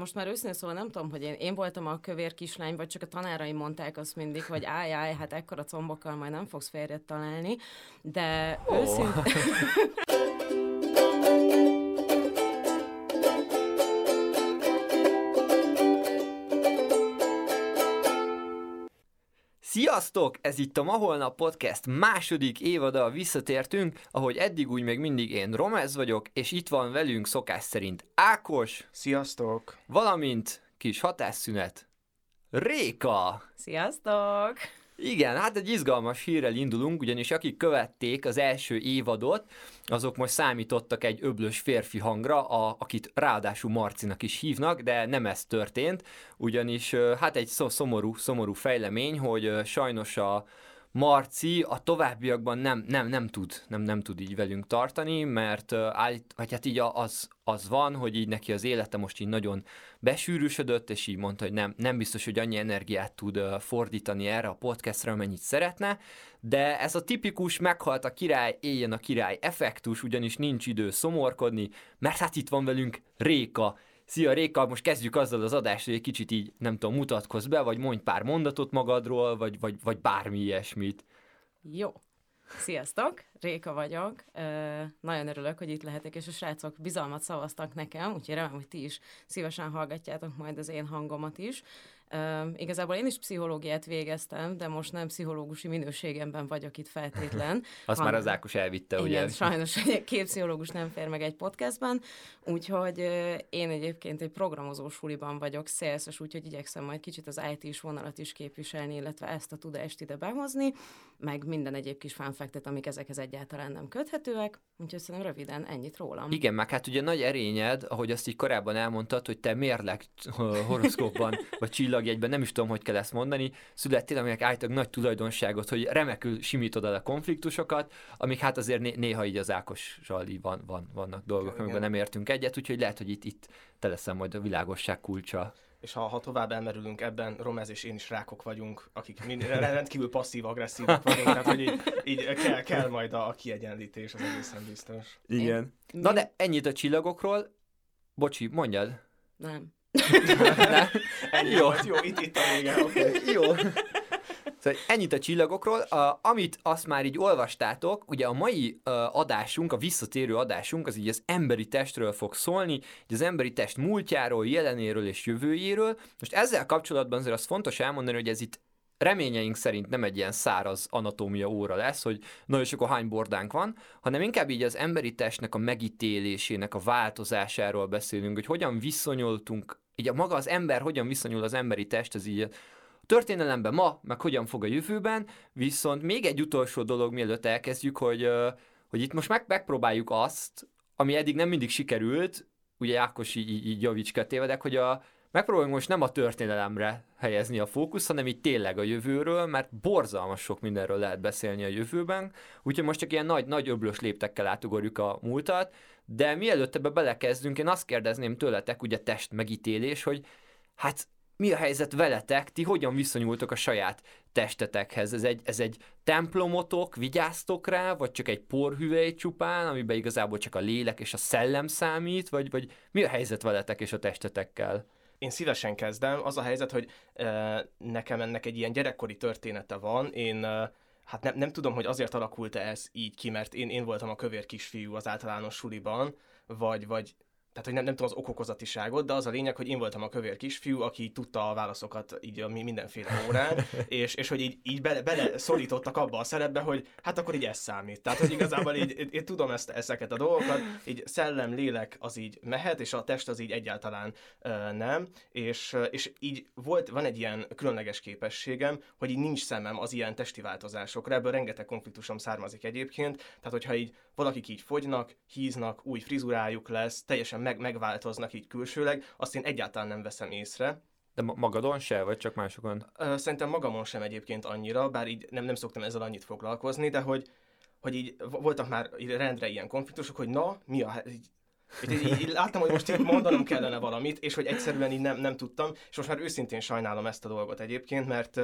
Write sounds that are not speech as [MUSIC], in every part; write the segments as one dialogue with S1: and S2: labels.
S1: most már őszintén szóval nem tudom, hogy én, én voltam a kövér kislány, vagy csak a tanárai mondták azt mindig, hogy állj, állj, hát ekkora combokkal majd nem fogsz férjet találni, de oh. őszintén... [LAUGHS]
S2: Sziasztok! Ez itt a Ma Holnap Podcast második évada visszatértünk, ahogy eddig úgy még mindig én Romez vagyok, és itt van velünk szokás szerint Ákos.
S3: Sziasztok!
S2: Valamint kis hatásszünet. Réka!
S1: Sziasztok!
S2: Igen, hát egy izgalmas hírrel indulunk, ugyanis akik követték az első évadot, azok most számítottak egy öblös férfi hangra, a, akit ráadásul Marcinak is hívnak, de nem ez történt, ugyanis hát egy szomorú, szomorú fejlemény, hogy sajnos a Marci a továbbiakban nem, nem, nem, tud, nem, nem tud így velünk tartani, mert állít, vagy hát így az, az van, hogy így neki az élete most így nagyon besűrűsödött, és így mondta, hogy nem, nem biztos, hogy annyi energiát tud fordítani erre a podcastra, amennyit szeretne, de ez a tipikus meghalt a király, éljen a király effektus, ugyanis nincs idő szomorkodni, mert hát itt van velünk Réka, Szia Réka, most kezdjük azzal az adást, hogy egy kicsit így, nem tudom, mutatkozz be, vagy mondj pár mondatot magadról, vagy, vagy, vagy bármi ilyesmit.
S1: Jó. Sziasztok, Réka vagyok. Ö, nagyon örülök, hogy itt lehetek, és a srácok bizalmat szavaztak nekem, úgyhogy remélem, hogy ti is szívesen hallgatjátok majd az én hangomat is. Uh, igazából én is pszichológiát végeztem, de most nem pszichológusi minőségemben vagyok itt feltétlen. [LAUGHS]
S2: Azt már az Ákos elvitte,
S1: igen,
S2: ugye?
S1: Igen, sajnos két pszichológus nem fér meg egy podcastban, úgyhogy én egyébként egy programozó suliban vagyok, szélszes, úgyhogy igyekszem majd kicsit az IT-s vonalat is képviselni, illetve ezt a tudást ide behozni, meg minden egyéb kis fánfektet, amik ezekhez egyáltalán nem köthetőek, úgyhogy szerintem röviden ennyit rólam.
S2: Igen, meg hát ugye nagy erényed, ahogy azt így korábban elmondtad, hogy te mérleg horoszkópban, vagy csillag csillagjegyben, nem is tudom, hogy kell ezt mondani, születtél, aminek állítólag nagy tulajdonságot, hogy remekül simítod el a konfliktusokat, amik hát azért né- néha így az Ákossal így van, van, vannak dolgok, amiben nem értünk egyet, úgyhogy lehet, hogy itt, itt te leszel majd a világosság kulcsa
S3: és ha, ha tovább elmerülünk ebben, Romez és én is rákok vagyunk, akik mind, rendkívül passzív-agresszívak vagyunk, tehát hogy így, így kell, kell majd a, a kiegyenlítés, az egészen biztos.
S2: Igen. Na de ennyit a csillagokról. Bocsi, mondjad.
S1: Nem. [LAUGHS]
S3: Ennyi jó. Volt, jó, itt, itt a vége, okay. [LAUGHS]
S2: Jó. Szóval ennyit a csillagokról, a, amit azt már így olvastátok, ugye a mai a, adásunk, a visszatérő adásunk, az így az emberi testről fog szólni, így az emberi test múltjáról, jelenéről és jövőjéről. Most ezzel kapcsolatban azért az fontos elmondani, hogy ez itt reményeink szerint nem egy ilyen száraz anatómia óra lesz, hogy nagyon sok a hány bordánk van, hanem inkább így az emberi testnek a megítélésének a változásáról beszélünk, hogy hogyan viszonyultunk, így a maga az ember hogyan viszonyul az emberi test, ez így történelemben ma, meg hogyan fog a jövőben, viszont még egy utolsó dolog, mielőtt elkezdjük, hogy, hogy itt most meg, megpróbáljuk azt, ami eddig nem mindig sikerült, ugye Ákos így, így javíts tévedek, hogy a, megpróbáljuk most nem a történelemre helyezni a fókusz, hanem így tényleg a jövőről, mert borzalmas sok mindenről lehet beszélni a jövőben, úgyhogy most csak ilyen nagy, nagy öblös léptekkel átugorjuk a múltat, de mielőtt ebbe belekezdünk, én azt kérdezném tőletek, ugye test megítélés, hogy hát mi a helyzet veletek, ti hogyan viszonyultok a saját testetekhez? Ez egy, ez egy templomotok, vigyáztok rá, vagy csak egy porhüvely csupán, amiben igazából csak a lélek és a szellem számít, vagy, vagy mi a helyzet veletek és a testetekkel?
S3: Én szívesen kezdem. Az a helyzet, hogy nekem ennek egy ilyen gyerekkori története van. Én hát nem, nem tudom, hogy azért alakult -e ez így ki, mert én, én voltam a kövér kisfiú az általános suliban, vagy, vagy tehát hogy nem, nem tudom az okokozatiságot, de az a lényeg, hogy én voltam a kövér kisfiú, aki tudta a válaszokat így a mindenféle órán, [LAUGHS] és, és hogy így, így bele, bele szorítottak abba a szerepbe, hogy hát akkor így ez számít. Tehát, hogy igazából így, így, így tudom ezt, ezeket a dolgokat, így szellem, lélek az így mehet, és a test az így egyáltalán uh, nem, és, uh, és így volt, van egy ilyen különleges képességem, hogy így nincs szemem az ilyen testi változásokra, ebből rengeteg konfliktusom származik egyébként, tehát hogyha így valakik így fogynak, híznak, új frizurájuk lesz, teljesen meg, megváltoznak így külsőleg, azt én egyáltalán nem veszem észre.
S2: De magadon se, vagy csak másokon?
S3: Szerintem magamon sem egyébként annyira, bár így nem, nem szoktam ezzel annyit foglalkozni, de hogy, hogy így voltak már így rendre ilyen konfliktusok, hogy na, mi a, így, Itt így, így, így láttam, hogy most így mondanom kellene valamit, és hogy egyszerűen így nem, nem tudtam, és most már őszintén sajnálom ezt a dolgot egyébként, mert,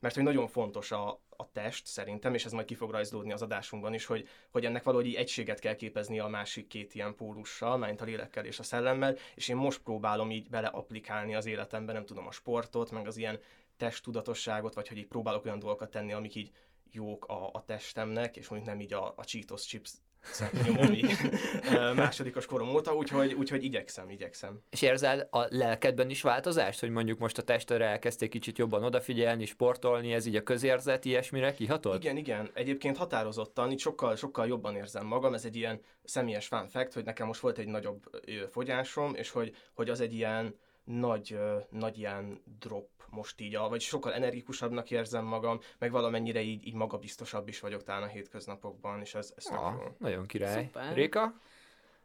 S3: mert hogy nagyon fontos a, a test szerintem, és ez majd ki fog rajzolódni az adásunkban is, hogy, hogy ennek valahogy egységet kell képezni a másik két ilyen pólussal, mint a lélekkel és a szellemmel, és én most próbálom így bele applikálni az életembe, nem tudom, a sportot, meg az ilyen testtudatosságot, vagy hogy így próbálok olyan dolgokat tenni, amik így jók a, a testemnek, és mondjuk nem így a, a Cheetos chips így [LAUGHS] másodikos korom óta, úgyhogy, úgyhogy igyekszem, igyekszem.
S2: És érzel a lelkedben is változást, hogy mondjuk most a testre elkezdtél kicsit jobban odafigyelni, sportolni, ez így a közérzet ilyesmire kihatott?
S3: Igen, igen. Egyébként határozottan, itt sokkal, sokkal jobban érzem magam, ez egy ilyen személyes fun fact, hogy nekem most volt egy nagyobb fogyásom, és hogy, hogy az egy ilyen nagy, nagy ilyen drop most így, vagy sokkal energikusabbnak érzem magam, meg valamennyire így, így magabiztosabb is vagyok talán a hétköznapokban, és ez, ez
S2: ah, nagyon, nagyon király. Szuper. Réka?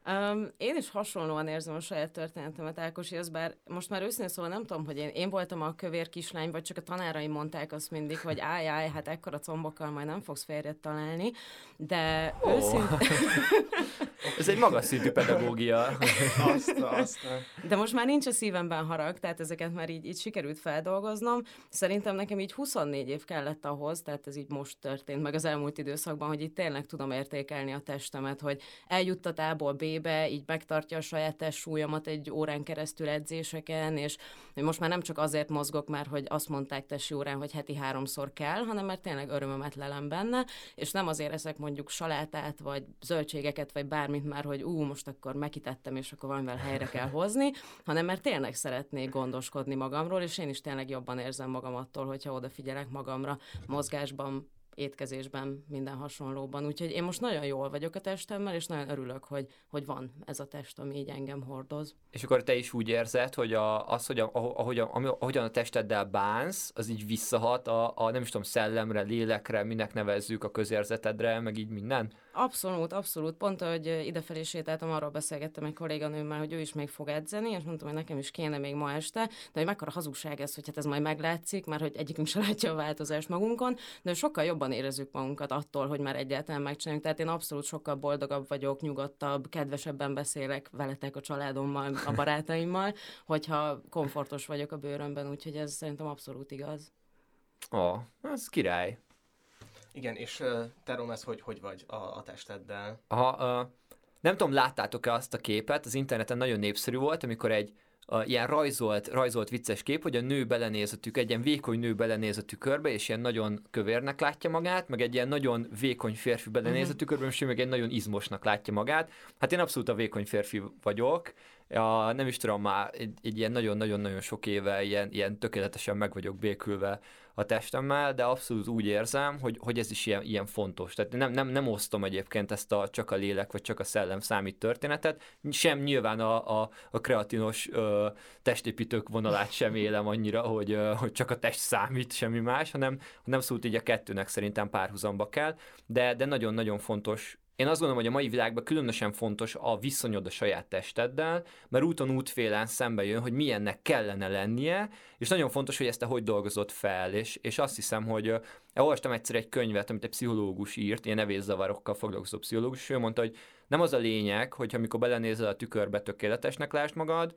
S1: Um, én is hasonlóan érzem a saját történetemet az bár most már őszintén szóval nem tudom, hogy én, én voltam a kövér kislány, vagy csak a tanáraim mondták azt mindig, hogy állj, állj, hát ekkora combokkal majd nem fogsz férjet találni, de oh. őszintén... [LAUGHS] [LAUGHS]
S2: Ez egy magas szintű pedagógia.
S3: azt, azt.
S1: De most már nincs a szívemben harag, tehát ezeket már így, így sikerült feldolgoznom. Szerintem nekem így 24 év kellett ahhoz, tehát ez így most történt meg az elmúlt időszakban, hogy itt tényleg tudom értékelni a testemet, hogy eljuttat A-ból B-be, így megtartja a saját testsúlyomat egy órán keresztül edzéseken, és most már nem csak azért mozgok már, hogy azt mondták testi órán, hogy heti háromszor kell, hanem mert tényleg örömömet lelem benne, és nem azért eszek mondjuk salátát, vagy zöldségeket, vagy bármit már, hogy ú, most akkor megitettem, és akkor valamivel helyre kell hozni, hanem mert tényleg szeretnék gondoskodni magamról, és én is tényleg jobban érzem magam attól, hogyha odafigyelek magamra mozgásban, étkezésben, minden hasonlóban. Úgyhogy én most nagyon jól vagyok a testemmel, és nagyon örülök, hogy, hogy van ez a test, ami így engem hordoz.
S2: És akkor te is úgy érzed, hogy a, az, hogy a, ahogy a, ahogyan a testeddel bánsz, az így visszahat a, a, nem is tudom, szellemre, lélekre, minek nevezzük a közérzetedre, meg így minden?
S1: Abszolút, abszolút. Pont, hogy idefelé sétáltam, arról beszélgettem egy kolléganőmmel, hogy ő is még fog edzeni, és mondtam, hogy nekem is kéne még ma este, de hogy mekkora hazugság ez, hogy hát ez majd meglátszik, mert hogy egyikünk se látja a változást magunkon, de sokkal jobban érezzük magunkat attól, hogy már egyáltalán megcsináljuk. Tehát én abszolút sokkal boldogabb vagyok, nyugodtabb, kedvesebben beszélek veletek a családommal, a barátaimmal, [LAUGHS] hogyha komfortos vagyok a bőrömben, úgyhogy ez szerintem abszolút igaz.
S2: Ó, oh, ez király.
S3: Igen, és uh, te Romesz, hogy, hogy vagy a, a testeddel?
S2: Aha, uh, nem tudom, láttátok-e azt a képet, az interneten nagyon népszerű volt, amikor egy uh, ilyen rajzolt, rajzolt vicces kép, hogy a nő belenéz a tükör, egy ilyen vékony nő belenéz a tükörbe, és ilyen nagyon kövérnek látja magát, meg egy ilyen nagyon vékony férfi belenéz a tükörbe, és meg egy nagyon izmosnak látja magát. Hát én abszolút a vékony férfi vagyok, ja, nem is tudom, már egy, egy ilyen nagyon-nagyon-nagyon sok éve ilyen, ilyen tökéletesen meg vagyok békülve a testemmel, de abszolút úgy érzem, hogy, hogy ez is ilyen, ilyen fontos. Tehát nem, nem, nem osztom egyébként ezt a csak a lélek, vagy csak a szellem számít történetet, sem nyilván a, a, a kreatinos ö, testépítők vonalát sem élem annyira, hogy, ö, hogy csak a test számít, semmi más, hanem, hanem szólt így a kettőnek szerintem párhuzamba kell, de, de nagyon-nagyon fontos én azt gondolom, hogy a mai világban különösen fontos a viszonyod a saját testeddel, mert úton útfélen szembe jön, hogy milyennek kellene lennie, és nagyon fontos, hogy ezt te hogy dolgozott fel, és, és azt hiszem, hogy uh, olvastam egyszer egy könyvet, amit egy pszichológus írt, ilyen nevészavarokkal foglalkozó pszichológus, és ő mondta, hogy nem az a lényeg, hogy amikor belenézel a tükörbe, tökéletesnek lásd magad,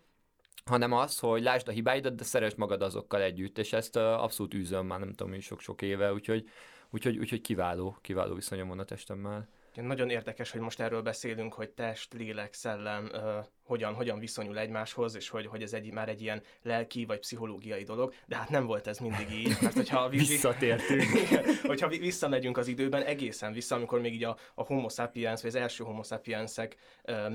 S2: hanem az, hogy lásd a hibáidat, de szeresd magad azokkal együtt, és ezt uh, abszolút űzöm már nem tudom, sok-sok éve, úgyhogy, úgyhogy, úgyhogy kiváló, kiváló viszonyom van a testemmel.
S3: Nagyon érdekes, hogy most erről beszélünk, hogy test, lélek, szellem hogyan, hogyan viszonyul egymáshoz, és hogy, hogy ez egy, már egy ilyen lelki vagy pszichológiai dolog, de hát nem volt ez mindig így, mert hogyha
S2: visszatértünk, [LAUGHS]
S3: hogyha visszamegyünk az időben, egészen vissza, amikor még így a, a homo sapiens, vagy az első homo sapiensek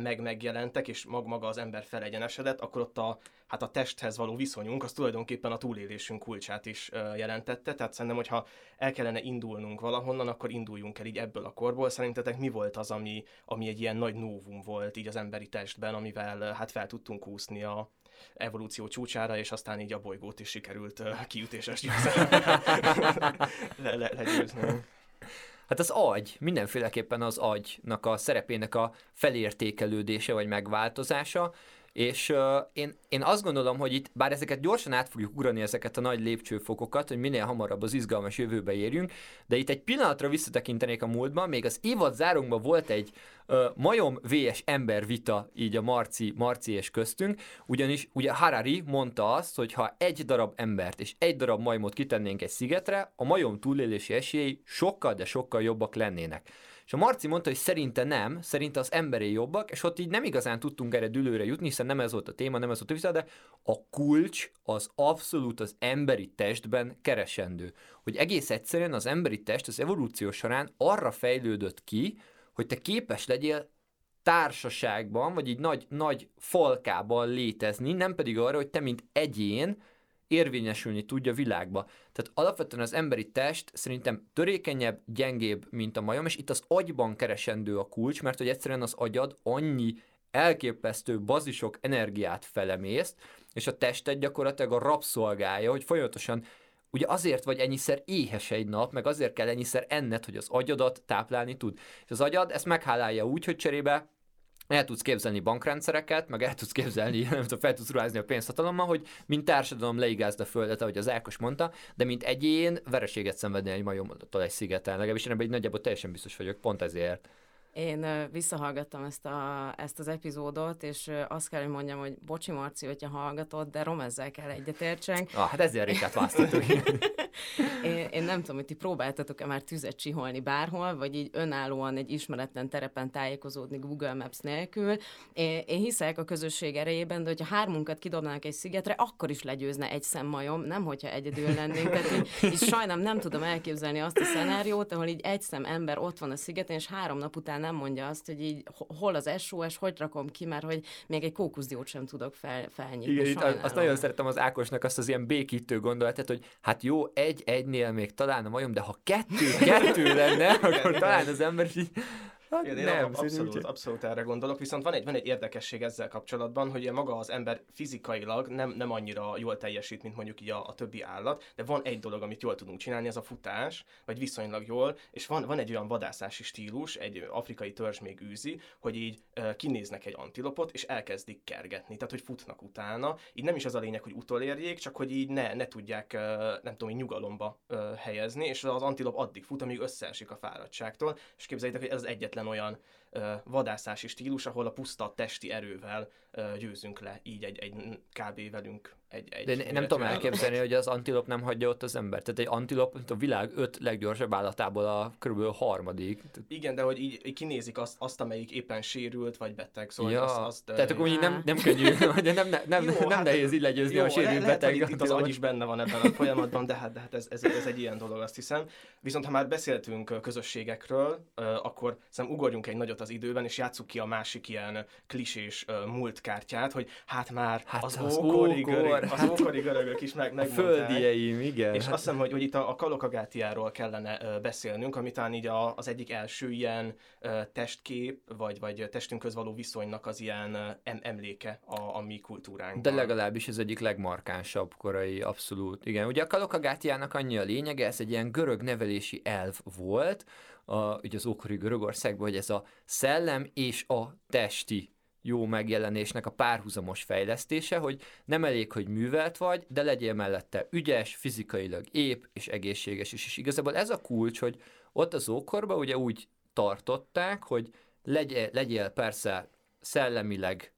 S3: meg megjelentek, és mag maga az ember felegyenesedett, akkor ott a, hát a testhez való viszonyunk, az tulajdonképpen a túlélésünk kulcsát is jelentette, tehát szerintem, hogyha el kellene indulnunk valahonnan, akkor induljunk el így ebből a korból. Szerintetek mi volt az, ami, ami egy ilyen nagy novum volt így az emberi testben, amivel hát fel tudtunk úszni a, evolúció csúcsára, és aztán így a bolygót is sikerült kiütéses [LAUGHS] le, le, legyőzni.
S2: Hát az agy, mindenféleképpen az agynak a szerepének a felértékelődése vagy megváltozása, És uh, én, én azt gondolom, hogy itt, bár ezeket gyorsan át fogjuk ugrani, ezeket a nagy lépcsőfokokat, hogy minél hamarabb az izgalmas jövőbe érjünk, de itt egy pillanatra visszatekintenék a múltban, még az évad zárunkban volt egy uh, majom vs ember vita így a Marci, Marci és köztünk, ugyanis ugye Harari mondta azt, hogy ha egy darab embert és egy darab majmot kitennénk egy szigetre, a majom túlélési esélyei sokkal, de sokkal jobbak lennének. És a Marci mondta, hogy szerinte nem, szerinte az emberé jobbak, és ott így nem igazán tudtunk erre dülőre jutni, hiszen nem ez volt a téma, nem ez volt a vissza, de a kulcs az abszolút az emberi testben keresendő. Hogy egész egyszerűen az emberi test az evolúció során arra fejlődött ki, hogy te képes legyél társaságban, vagy így nagy, nagy falkában létezni, nem pedig arra, hogy te, mint egyén, érvényesülni tudja világba. Tehát alapvetően az emberi test szerintem törékenyebb, gyengébb, mint a majom, és itt az agyban keresendő a kulcs, mert hogy egyszerűen az agyad annyi elképesztő bazisok energiát felemészt, és a tested gyakorlatilag a rabszolgája, hogy folyamatosan Ugye azért vagy ennyiszer éhes egy nap, meg azért kell ennyiszer enned, hogy az agyadat táplálni tud. És az agyad ezt meghálálja úgy, hogy cserébe el tudsz képzelni bankrendszereket, meg el tudsz képzelni, [LAUGHS] nem tudom, fel tudsz ruházni a pénzhatalommal, hogy mint társadalom leigázd a földet, ahogy az Ákos mondta, de mint egyén vereséget szenvedni egy majomtól egy szigeten. Legalábbis én ebben nagyjából teljesen biztos vagyok, pont ezért.
S1: Én visszahallgattam ezt, a, ezt az epizódot, és azt kell, hogy mondjam, hogy bocsi Marci, hogyha hallgatod, de rom ezzel kell egyetértseng.
S2: Ah, hát ezzel rikát választottuk. [LAUGHS]
S1: én, én nem tudom, hogy ti próbáltatok-e már tüzet csiholni bárhol, vagy így önállóan egy ismeretlen terepen tájékozódni Google Maps nélkül. Én, én hiszek a közösség erejében, de hogyha hármunkat kidobnának egy szigetre, akkor is legyőzne egy szemmajom, nem hogyha egyedül lennénk. Tehát így, így sajnálom, nem tudom elképzelni azt a szenáriót, ahol így egy szem ember ott van a szigeten, és három nap után nem mondja azt, hogy így hol az SOS, hogy rakom ki, mert hogy még egy kókuszdiót sem tudok fel, felnyitni. Igen,
S2: itt azt nagyon szeretem az Ákosnak azt az ilyen békítő gondolatát, hogy hát jó, egy egynél még talán a majom, de ha kettő, kettő lenne, akkor talán az ember így
S3: Hát én nem, abszolút, abszolút erre gondolok, viszont van egy, van egy érdekesség ezzel kapcsolatban, hogy maga az ember fizikailag nem, nem annyira jól teljesít, mint mondjuk így a, a többi állat, de van egy dolog, amit jól tudunk csinálni, ez a futás, vagy viszonylag jól, és van, van egy olyan vadászási stílus, egy afrikai törzs még űzi, hogy így uh, kinéznek egy antilopot, és elkezdik kergetni, tehát hogy futnak utána. Így nem is az a lényeg, hogy utolérjék, csak hogy így ne, ne tudják, uh, nem tudom, nyugalomba uh, helyezni, és az antilop addig fut, amíg összeesik a fáradtságtól, és képzeljétek, hogy ez az egyetlen egyetlen olyan ö, vadászási stílus, ahol a puszta testi erővel ö, győzünk le így egy, egy kb. velünk egy, egy
S2: De nem tudom elképzelni, hogy az antilop nem hagyja ott az ember. Tehát egy antilop a világ öt leggyorsabb állatából a kb. harmadik.
S3: Igen, de hogy így, így kinézik azt, azt, amelyik éppen sérült vagy beteg. Szóval ja, azt, azt,
S2: tehát akkor úgy nem, nem [LAUGHS] könnyű, de nem, nem, nem, jó, nem hát, nehéz így legyőzni jó, a sérült
S3: le, beteg. Lehet, itt az agy is benne van ebben a folyamatban, de hát, de hát ez, ez, ez, egy ilyen dolog, azt hiszem. Viszont ha már beszéltünk közösségekről, akkor szerintem ugorjunk egy nagyot az időben, és játsszuk ki a másik ilyen klisés múltkártyát, hogy hát már hát az, az ókori, görög, az ókori görögök is meg, megmondták.
S2: Földieim, igen.
S3: És hát. azt hiszem, hogy, hogy itt a, a kalokagátiáról kellene uh, beszélnünk, ami talán így a, az egyik első ilyen uh, testkép, vagy, vagy testünkhöz való viszonynak az ilyen em, emléke a, a mi kultúránkban.
S2: De legalábbis ez egyik legmarkánsabb korai, abszolút. Igen, ugye a kalokagátiának annyi a lényege, ez egy ilyen görög nevelési elv volt, a, ugye az ókori Görögországban, hogy ez a szellem és a testi jó megjelenésnek a párhuzamos fejlesztése, hogy nem elég, hogy művelt vagy, de legyél mellette ügyes, fizikailag ép és egészséges is. És igazából ez a kulcs, hogy ott az ókorban ugye úgy tartották, hogy legyél, legyél persze szellemileg,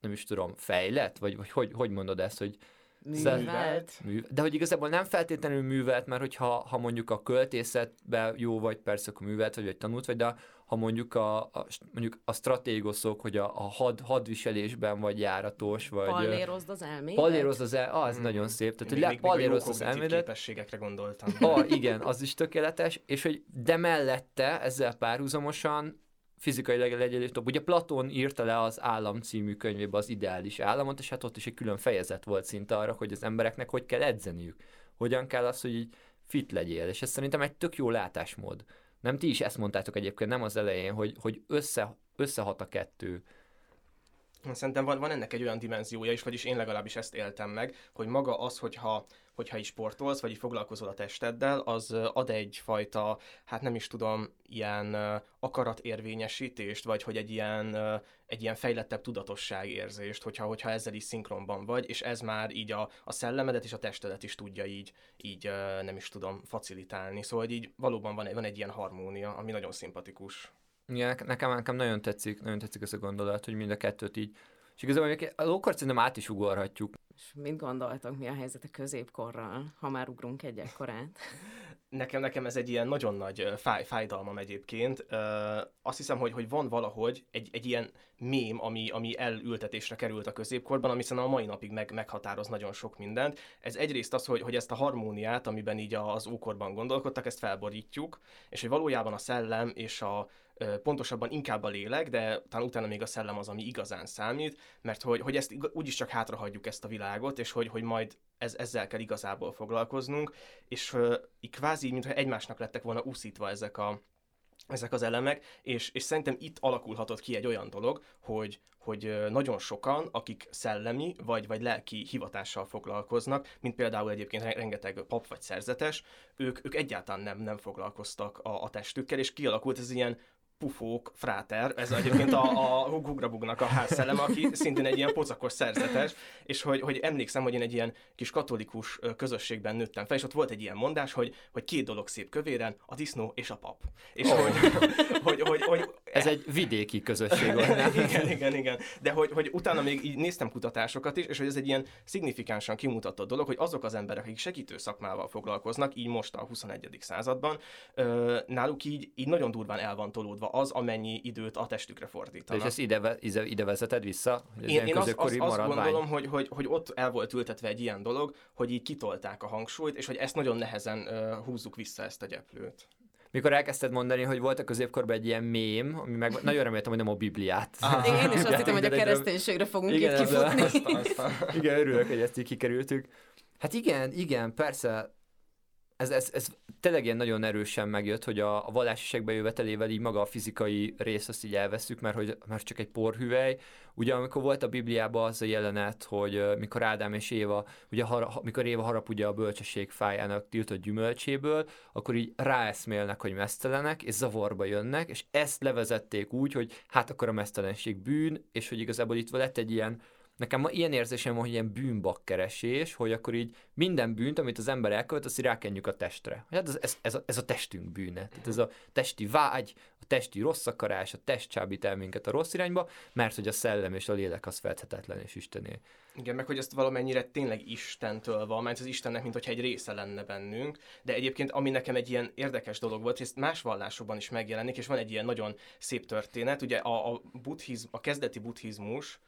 S2: nem is tudom, fejlett, vagy, vagy hogy, hogy mondod ezt, hogy
S1: Művelt.
S2: Mű, de hogy igazából nem feltétlenül művelt, mert hogyha ha mondjuk a költészetben jó vagy, persze akkor művelt vagy, vagy tanult vagy, de ha mondjuk a, a, mondjuk a stratégoszok, hogy a, a had, hadviselésben vagy járatos, vagy...
S1: Pallérozd az elmédet?
S2: Pallérozd az el, az hmm. nagyon szép. Tehát, hogy le, pallérozd az elmédet.
S3: képességekre gondoltam.
S2: Ah, igen, az is tökéletes, és hogy de mellette ezzel párhuzamosan fizikailag legyen jobb. Ugye Platón írta le az Állam című könyvébe az ideális államot, és hát ott is egy külön fejezet volt szinte arra, hogy az embereknek hogy kell edzeniük. Hogyan kell az, hogy így fit legyél. És ez szerintem egy tök jó látásmód. Nem ti is ezt mondtátok egyébként, nem az elején, hogy, hogy össze, összehat a kettő.
S3: Szerintem van, van ennek egy olyan dimenziója is, vagyis én legalábbis ezt éltem meg, hogy maga az, hogyha hogyha is sportolsz, vagy foglalkozol a testeddel, az ad egyfajta, hát nem is tudom, ilyen akaratérvényesítést, vagy hogy egy ilyen, egy ilyen fejlettebb tudatosságérzést, hogyha, hogyha ezzel is szinkronban vagy, és ez már így a, a szellemedet és a testedet is tudja így, így nem is tudom, facilitálni. Szóval így valóban van egy, van egy ilyen harmónia, ami nagyon szimpatikus.
S2: Igen, nekem, nekem nagyon tetszik, nagyon tetszik ez a gondolat, hogy mind a kettőt így és igazából a lókart szerintem át is ugorhatjuk.
S1: És mit gondoltok, mi a helyzet a középkorral, ha már ugrunk egy ekkorát? [LAUGHS]
S3: Nekem, nekem ez egy ilyen nagyon nagy fáj, fájdalmam egyébként. Azt hiszem, hogy, hogy van valahogy egy, egy ilyen mém, ami, ami elültetésre került a középkorban, ami szerintem a mai napig meg, meghatároz nagyon sok mindent. Ez egyrészt az, hogy, hogy ezt a harmóniát, amiben így az ókorban gondolkodtak, ezt felborítjuk, és hogy valójában a szellem és a, pontosabban inkább a lélek, de talán utána még a szellem az, ami igazán számít, mert hogy, hogy ezt úgyis csak hátrahagyjuk ezt a világot, és hogy, hogy majd ez, ezzel kell igazából foglalkoznunk, és uh, így kvázi, mintha egymásnak lettek volna úszítva ezek a, ezek az elemek, és, és szerintem itt alakulhatott ki egy olyan dolog, hogy, hogy nagyon sokan, akik szellemi vagy, vagy lelki hivatással foglalkoznak, mint például egyébként rengeteg pap vagy szerzetes, ők, ők egyáltalán nem, nem foglalkoztak a, a testükkel, és kialakult ez ilyen Pufók Fráter, ez egyébként a, a Hugrabugnak a házszellem, aki szintén egy ilyen pocakos szerzetes, és hogy, hogy emlékszem, hogy én egy ilyen kis katolikus közösségben nőttem fel, és ott volt egy ilyen mondás, hogy, hogy két dolog szép kövéren, a disznó és a pap. És oh. hogy, hogy, hogy, hogy,
S2: Ez egy vidéki közösség volt, [LAUGHS]
S3: igen, igen, igen. De hogy, hogy utána még így néztem kutatásokat is, és hogy ez egy ilyen szignifikánsan kimutatott dolog, hogy azok az emberek, akik segítő szakmával foglalkoznak, így most a 21. században, náluk így, így nagyon durván el van tolódva az, amennyi időt a testükre fordítanak.
S2: És ezt ide, ide, ide vezeted vissza?
S3: Hogy én, én azt, azt, azt gondolom, hogy, hogy, hogy ott el volt ültetve egy ilyen dolog, hogy így kitolták a hangsúlyt, és hogy ezt nagyon nehezen uh, húzzuk vissza ezt a gyeplőt
S2: mikor elkezdted mondani, hogy volt a középkorban egy ilyen mém, ami meg nagyon reméltem, hogy nem a Bibliát.
S1: Ah, én is azt hittem, hogy a kereszténységre fogunk igen, itt kifutni. Azt,
S2: azt, azt. Igen, örülök, hogy ezt így kikerültük. Hát igen, igen, persze, ez, ez, ez tényleg ilyen nagyon erősen megjött, hogy a, a vallásiségbe jövetelével így maga a fizikai rész azt így elveszük, mert hogy mert csak egy porhüvely. Ugye amikor volt a Bibliában az a jelenet, hogy mikor Ádám és Éva, ugye har, mikor Éva harap ugye a bölcsesség fájának tiltott gyümölcséből, akkor így ráeszmélnek, hogy mesztelenek, és zavarba jönnek, és ezt levezették úgy, hogy hát akkor a mesztelenség bűn, és hogy igazából itt lett egy ilyen Nekem ma ilyen érzésem van, hogy ilyen bűnbakkeresés, hogy akkor így minden bűnt, amit az ember elkövet, azt rákenjük a testre. Hát ez, ez, ez, a, ez a testünk bűne. Tehát ez a testi vágy, a testi rossz akarás, a test csábít el minket a rossz irányba, mert hogy a szellem és a lélek az felthetetlen és istené.
S3: Igen, meg hogy ezt valamennyire tényleg Istentől van, mert az Istennek, mint hogyha egy része lenne bennünk, de egyébként ami nekem egy ilyen érdekes dolog volt, hogy ezt más vallásokban is megjelenik, és van egy ilyen nagyon szép történet, ugye a, a, buddhizm, a kezdeti buddhizmus,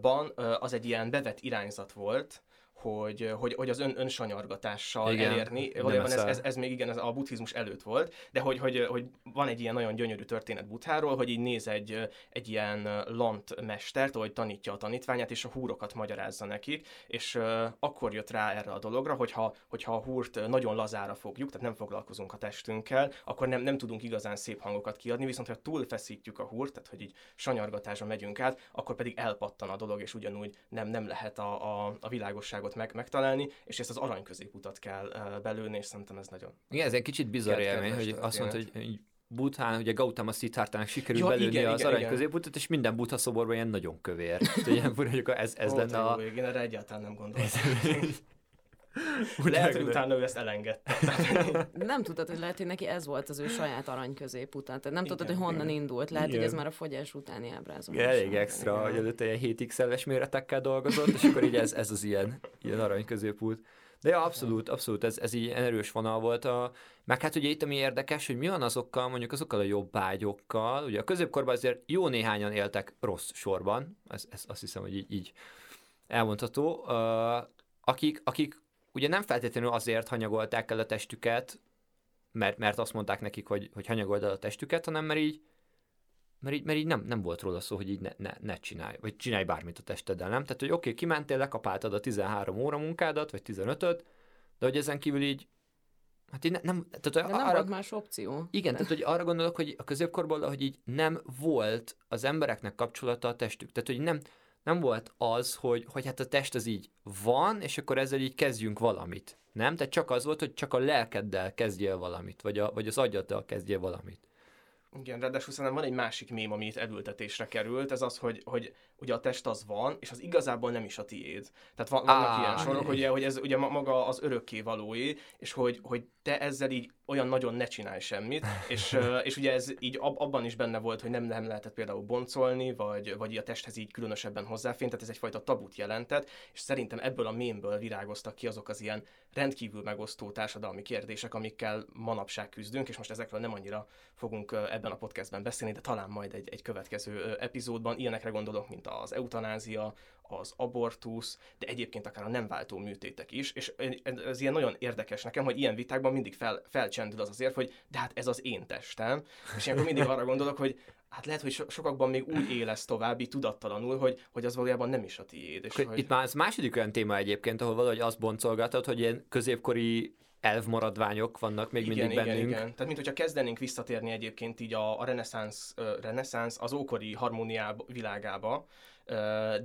S3: ban az egy ilyen bevett irányzat volt, hogy, hogy, hogy az ön, önsanyargatással igen, elérni. Valójában ez, ez, ez, még igen, ez a buddhizmus előtt volt, de hogy, hogy, hogy van egy ilyen nagyon gyönyörű történet Butháról, hogy így néz egy, egy ilyen lant mestert, hogy tanítja a tanítványát, és a húrokat magyarázza nekik, és uh, akkor jött rá erre a dologra, hogyha, hogyha a húrt nagyon lazára fogjuk, tehát nem foglalkozunk a testünkkel, akkor nem, nem tudunk igazán szép hangokat kiadni, viszont ha túlfeszítjük a húrt, tehát hogy így sanyargatásra megyünk át, akkor pedig elpattan a dolog, és ugyanúgy nem, nem lehet a, a, a világosságot középutat meg, megtalálni, és ezt az arany középutat kell belőni, és szerintem ez nagyon...
S2: Igen, ez egy kicsit bizarr élmény, hogy azt mondta, hogy, hogy Buthán, ugye Gautama Siddhartának sikerült ja, belőni igen, az igen, arany középutat, és minden Butha szoborban ilyen nagyon kövér. ilyen mondjuk ez, ez
S3: Ó, lenne a... Jó, én erre egyáltalán nem gondoltam. [LAUGHS] lehet, hogy utána ő ezt elengedte. [LAUGHS]
S1: nem tudtad, hogy lehet, hogy neki ez volt az ő saját arany középutat. Tehát nem igen, tudtad, hogy honnan igen. indult. Lehet, igen. hogy ez már a fogyás utáni ábrázolás.
S2: Elég extra, igen. hogy előtte ilyen 7 x méretekkel dolgozott, és akkor így ez, ez az ilyen, ilyen arany középút. De ja, abszolút, abszolút, ez, ez így erős vonal volt. A, meg hát ugye itt ami érdekes, hogy mi van azokkal, mondjuk azokkal a jobb ágyokkal. Ugye a középkorban azért jó néhányan éltek rossz sorban, ez, ez azt hiszem, hogy így, így elmondható, uh, akik, akik ugye nem feltétlenül azért hanyagolták el a testüket, mert, mert azt mondták nekik, hogy, hogy hanyagold el a testüket, hanem mert így, mert így, mert így nem, nem volt róla szó, hogy így ne, ne, ne csinálj, vagy csinálj bármit a testeddel, nem? Tehát, hogy oké, okay, kimentél, lekapáltad a 13 óra munkádat, vagy 15-öt, de hogy ezen kívül így Hát én ne, nem, tehát
S1: De nem
S2: arra,
S1: volt más opció.
S2: igen, tehát hogy arra gondolok, hogy a középkorban, hogy így nem volt az embereknek kapcsolata a testük. Tehát, hogy nem, nem volt az, hogy, hogy hát a test az így van, és akkor ezzel így kezdjünk valamit. Nem? Tehát csak az volt, hogy csak a lelkeddel kezdjél valamit, vagy, a, vagy az agyaddal kezdjél valamit.
S3: Igen, ráadásul szerintem van egy másik mém, ami itt elültetésre került, ez az, hogy, hogy ugye a test az van, és az igazából nem is a tiéd. Tehát van, vannak
S2: Á,
S3: ilyen sorok, ugye, hogy ez ugye ma- maga az örökké valóé, és hogy, hogy te ezzel így olyan nagyon ne csinálj semmit, és, [LAUGHS] és ugye ez így ab, abban is benne volt, hogy nem, nem lehetett például boncolni, vagy, vagy a testhez így különösebben hozzáférni, tehát ez egyfajta tabut jelentett, és szerintem ebből a mémből virágoztak ki azok az ilyen rendkívül megosztó társadalmi kérdések, amikkel manapság küzdünk, és most ezekről nem annyira fogunk ebben a podcastben beszélni, de talán majd egy, egy következő epizódban ilyenekre gondolok, mint az eutanázia, az abortusz, de egyébként akár a nem váltó műtétek is, és ez ilyen nagyon érdekes nekem, hogy ilyen vitákban mindig fel, felcsendül az azért, hogy de hát ez az én testem, és ilyenkor mindig arra gondolok, hogy hát lehet, hogy so- sokakban még úgy élesz tovább, így tudattalanul, hogy, hogy az valójában nem is a tiéd. És
S2: Hogy...
S3: hogy...
S2: Itt már ez második olyan téma egyébként, ahol valahogy azt boncolgatod, hogy ilyen középkori elvmaradványok vannak még
S3: igen,
S2: mindig
S3: igen,
S2: bennünk.
S3: igen. Tehát, mint hogyha kezdenénk visszatérni egyébként így a, a reneszánsz, ö, reneszánsz, az ókori harmóniába, világába, ö,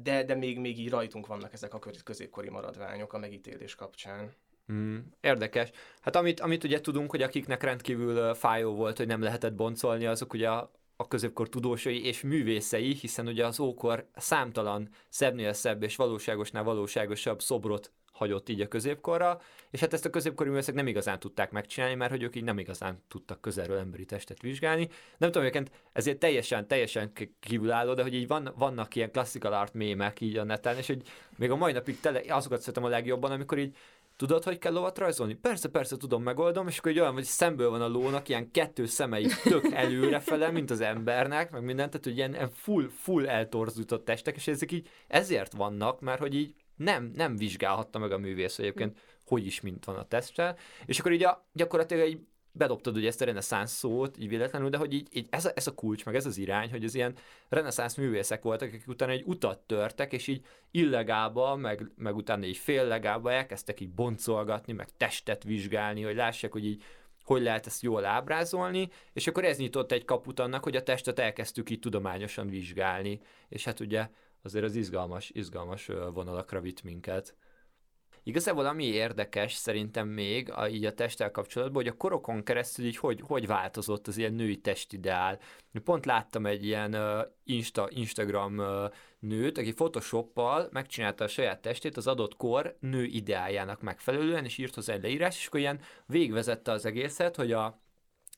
S3: de, de még, még így rajtunk vannak ezek a köz- középkori maradványok a megítélés kapcsán.
S2: Mm, érdekes. Hát amit, amit ugye tudunk, hogy akiknek rendkívül fájó volt, hogy nem lehetett boncolni, azok ugye a, a középkor tudósai és művészei, hiszen ugye az ókor számtalan szebbnél szebb és valóságosnál valóságosabb szobrot hagyott így a középkorra, és hát ezt a középkori művészek nem igazán tudták megcsinálni, mert hogy ők így nem igazán tudtak közelről emberi testet vizsgálni. Nem tudom, egyébként ezért teljesen, teljesen kívülálló, de hogy így van, vannak ilyen classical art mémek így a neten, és hogy még a mai napig tele, azokat szeretem a legjobban, amikor így Tudod, hogy kell lovat rajzolni? Persze, persze, tudom, megoldom, és akkor egy olyan, hogy szemből van a lónak, ilyen kettő szemei tök előrefele, mint az embernek, meg mindent, tehát hogy ilyen, ilyen full, full eltorzított testek, és ezek így ezért vannak, mert hogy így nem, nem vizsgálhatta meg a művész egyébként, hogy is mint van a testtel, és akkor így a, gyakorlatilag így bedobtad ugye ezt a reneszánsz szót, így véletlenül, de hogy így, így ez, a, ez a kulcs, meg ez az irány, hogy az ilyen reneszánsz művészek voltak, akik utána egy utat törtek, és így illegálba, meg, meg utána így féllegálba elkezdtek így boncolgatni, meg testet vizsgálni, hogy lássák, hogy így hogy lehet ezt jól ábrázolni, és akkor ez nyitott egy kaput annak, hogy a testet elkezdtük így tudományosan vizsgálni, és hát ugye azért az izgalmas, izgalmas vonalakra vitt minket. Igazából ami érdekes szerintem még a, így a testtel kapcsolatban, hogy a korokon keresztül így hogy, hogy változott az ilyen női testideál. Pont láttam egy ilyen uh, Insta, Instagram uh, nőt, aki Photoshoppal megcsinálta a saját testét az adott kor nő ideájának megfelelően, és írt hozzá egy leírás, és akkor ilyen végvezette az egészet, hogy a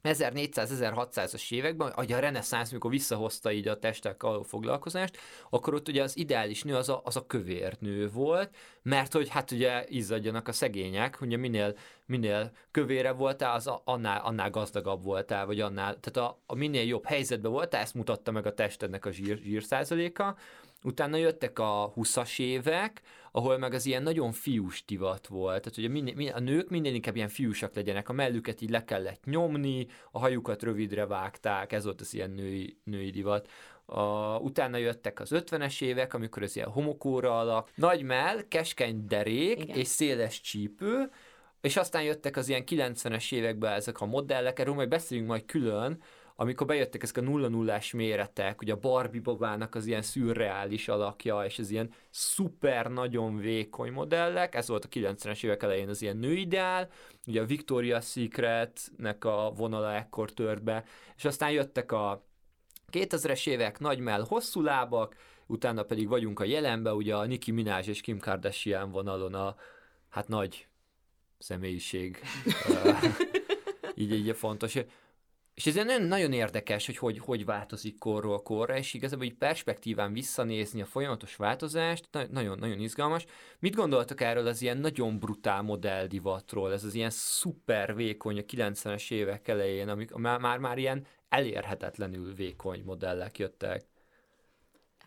S2: 1400-1600-as években, ahogy a reneszánsz, mikor visszahozta így a testek való foglalkozást, akkor ott ugye az ideális nő az a, az a kövér nő volt, mert hogy hát ugye izzadjanak a szegények, ugye minél, minél kövére voltál, az a, annál, annál gazdagabb voltál, vagy annál, tehát a, a minél jobb helyzetben voltál, ezt mutatta meg a testednek a zsír, zsírszázaléka, Utána jöttek a 20-as évek, ahol meg az ilyen nagyon fiús divat volt. Tehát ugye minél, minél, a nők minél inkább ilyen fiúsak legyenek, a mellüket így le kellett nyomni, a hajukat rövidre vágták, ez volt az ilyen női, női divat. A, utána jöttek az 50-es évek, amikor az ilyen homokóra alak, nagy mell, keskeny derék
S1: Igen.
S2: és széles csípő, és aztán jöttek az ilyen 90-es években ezek a modellek, erről majd beszéljünk majd külön, amikor bejöttek ezek a nulla nullás méretek, ugye a Barbie babának az ilyen szürreális alakja, és az ilyen szuper nagyon vékony modellek, ez volt a 90-es évek elején az ilyen nőideál, ugye a Victoria's Secretnek a vonala ekkor tört be, és aztán jöttek a 2000-es évek, nagy mell, hosszú lábak, utána pedig vagyunk a jelenben, ugye a Nicki Minaj és Kim Kardashian vonalon a hát nagy személyiség. [LAUGHS] Így, így fontos. És ez nagyon, érdekes, hogy, hogy hogy változik korról korra, és igazából így perspektíván visszanézni a folyamatos változást, na- nagyon, nagyon izgalmas. Mit gondoltak erről az ilyen nagyon brutál modelldivatról, ez az ilyen szuper vékony a 90-es évek elején, amik már, már, már ilyen elérhetetlenül vékony modellek jöttek.